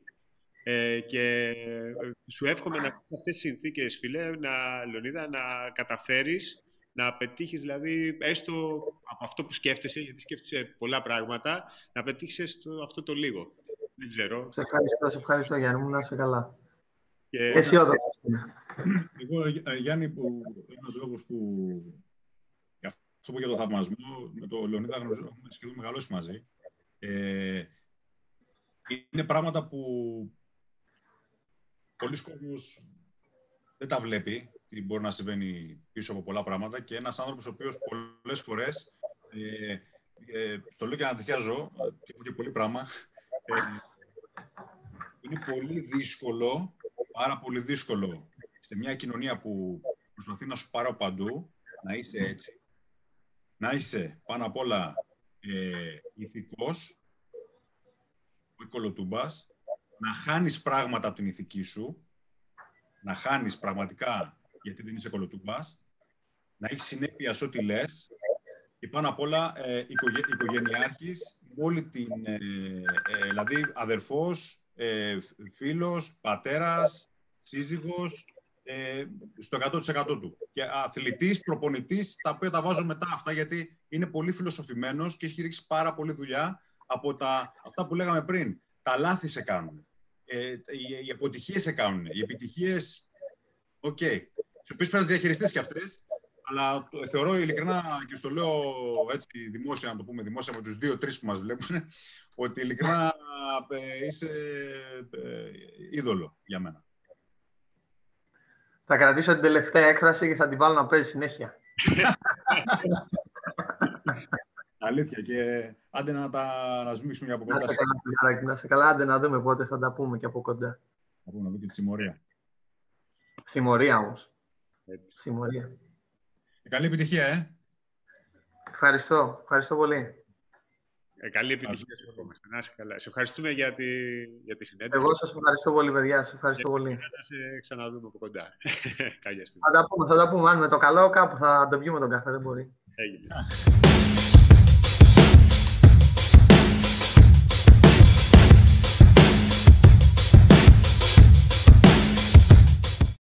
Ε, και σου εύχομαι να αυτές τις συνθήκες, φίλε, να, Λεωνίδα, να καταφέρεις να πετύχεις δηλαδή έστω από αυτό που σκέφτεσαι, γιατί σκέφτεσαι πολλά πράγματα, να πετύχεις αυτό το λίγο. Δεν ξέρω. Σε ευχαριστώ, σε ευχαριστώ Γιάννη μου, να είσαι καλά. Και... Αισιόδοξος. Εγώ, ε, Γιάννη, που, ένας λόγος που για αυτό που για το θαυμασμό, με τον Λεωνίδα έχουμε σχεδόν μεγαλώσει μαζί, ε, είναι πράγματα που πολλοί κόσμος δεν τα βλέπει τι μπορεί να συμβαίνει πίσω από πολλά πράγματα και ένας άνθρωπος ο οποίος πολλές φορές ε, ε, το λέω και να τυχιάζω, και έχω και πολύ πράγμα, ε, είναι πολύ δύσκολο, πάρα πολύ δύσκολο σε μια κοινωνία που προσπαθεί να σου πάρω παντού, να είσαι έτσι. Να είσαι πάνω απ' όλα ε, ηθικός, ο οικολοτούμπας, να χάνεις πράγματα από την ηθική σου, να χάνεις πραγματικά γιατί δεν είσαι κολοτούμπας, να έχεις συνέπεια σε ό,τι λες και πάνω απ' όλα ε, οικογε, οικογενειάρχης, όλη την, ε, ε, δηλαδή αδερφός, ε, φίλος, πατέρας, σύζυγος, ε, στο 100% του. Και αθλητής, προπονητής, τα οποία τα βάζω μετά αυτά, γιατί είναι πολύ φιλοσοφημένος και έχει ρίξει πάρα πολύ δουλειά από τα, αυτά που λέγαμε πριν. Τα λάθη σε κάνουν. Ε, οι, οι αποτυχίες σε κάνουν. Οι επιτυχίες, OK. Okay τις οποίες πρέπει να διαχειριστείς και αυτές. Αλλά θεωρώ ειλικρινά και στο λέω έτσι δημόσια, να το πούμε δημόσια με τους δύο-τρεις που μας βλέπουν, ότι ειλικρινά ε, είσαι ε, είδωλο για μένα. Θα κρατήσω την τελευταία έκφραση και θα την βάλω να παίζει συνέχεια. Αλήθεια και άντε να τα να σμίξουμε από κοντά. Να σε καλά, να σε καλά, άντε να δούμε πότε θα τα πούμε και από κοντά. Θα πούμε να δούμε και τη συμμορία. Συμμορία όμως. Συμμορία. Καλή επιτυχία, ε. Ευχαριστώ. Ευχαριστώ πολύ. Ε, καλή επιτυχία σε ευχόμαστε. Να είσαι καλά. Σε ευχαριστούμε για τη, για τη συνέντευξη. Εγώ σας ευχαριστώ πολύ, παιδιά. Σας ευχαριστώ πολύ. Θα σε ξαναδούμε από κοντά. θα τα πούμε, θα τα πούμε. Αν με το καλό κάπου θα τον πιούμε τον καφέ, δεν μπορεί. Έγινε.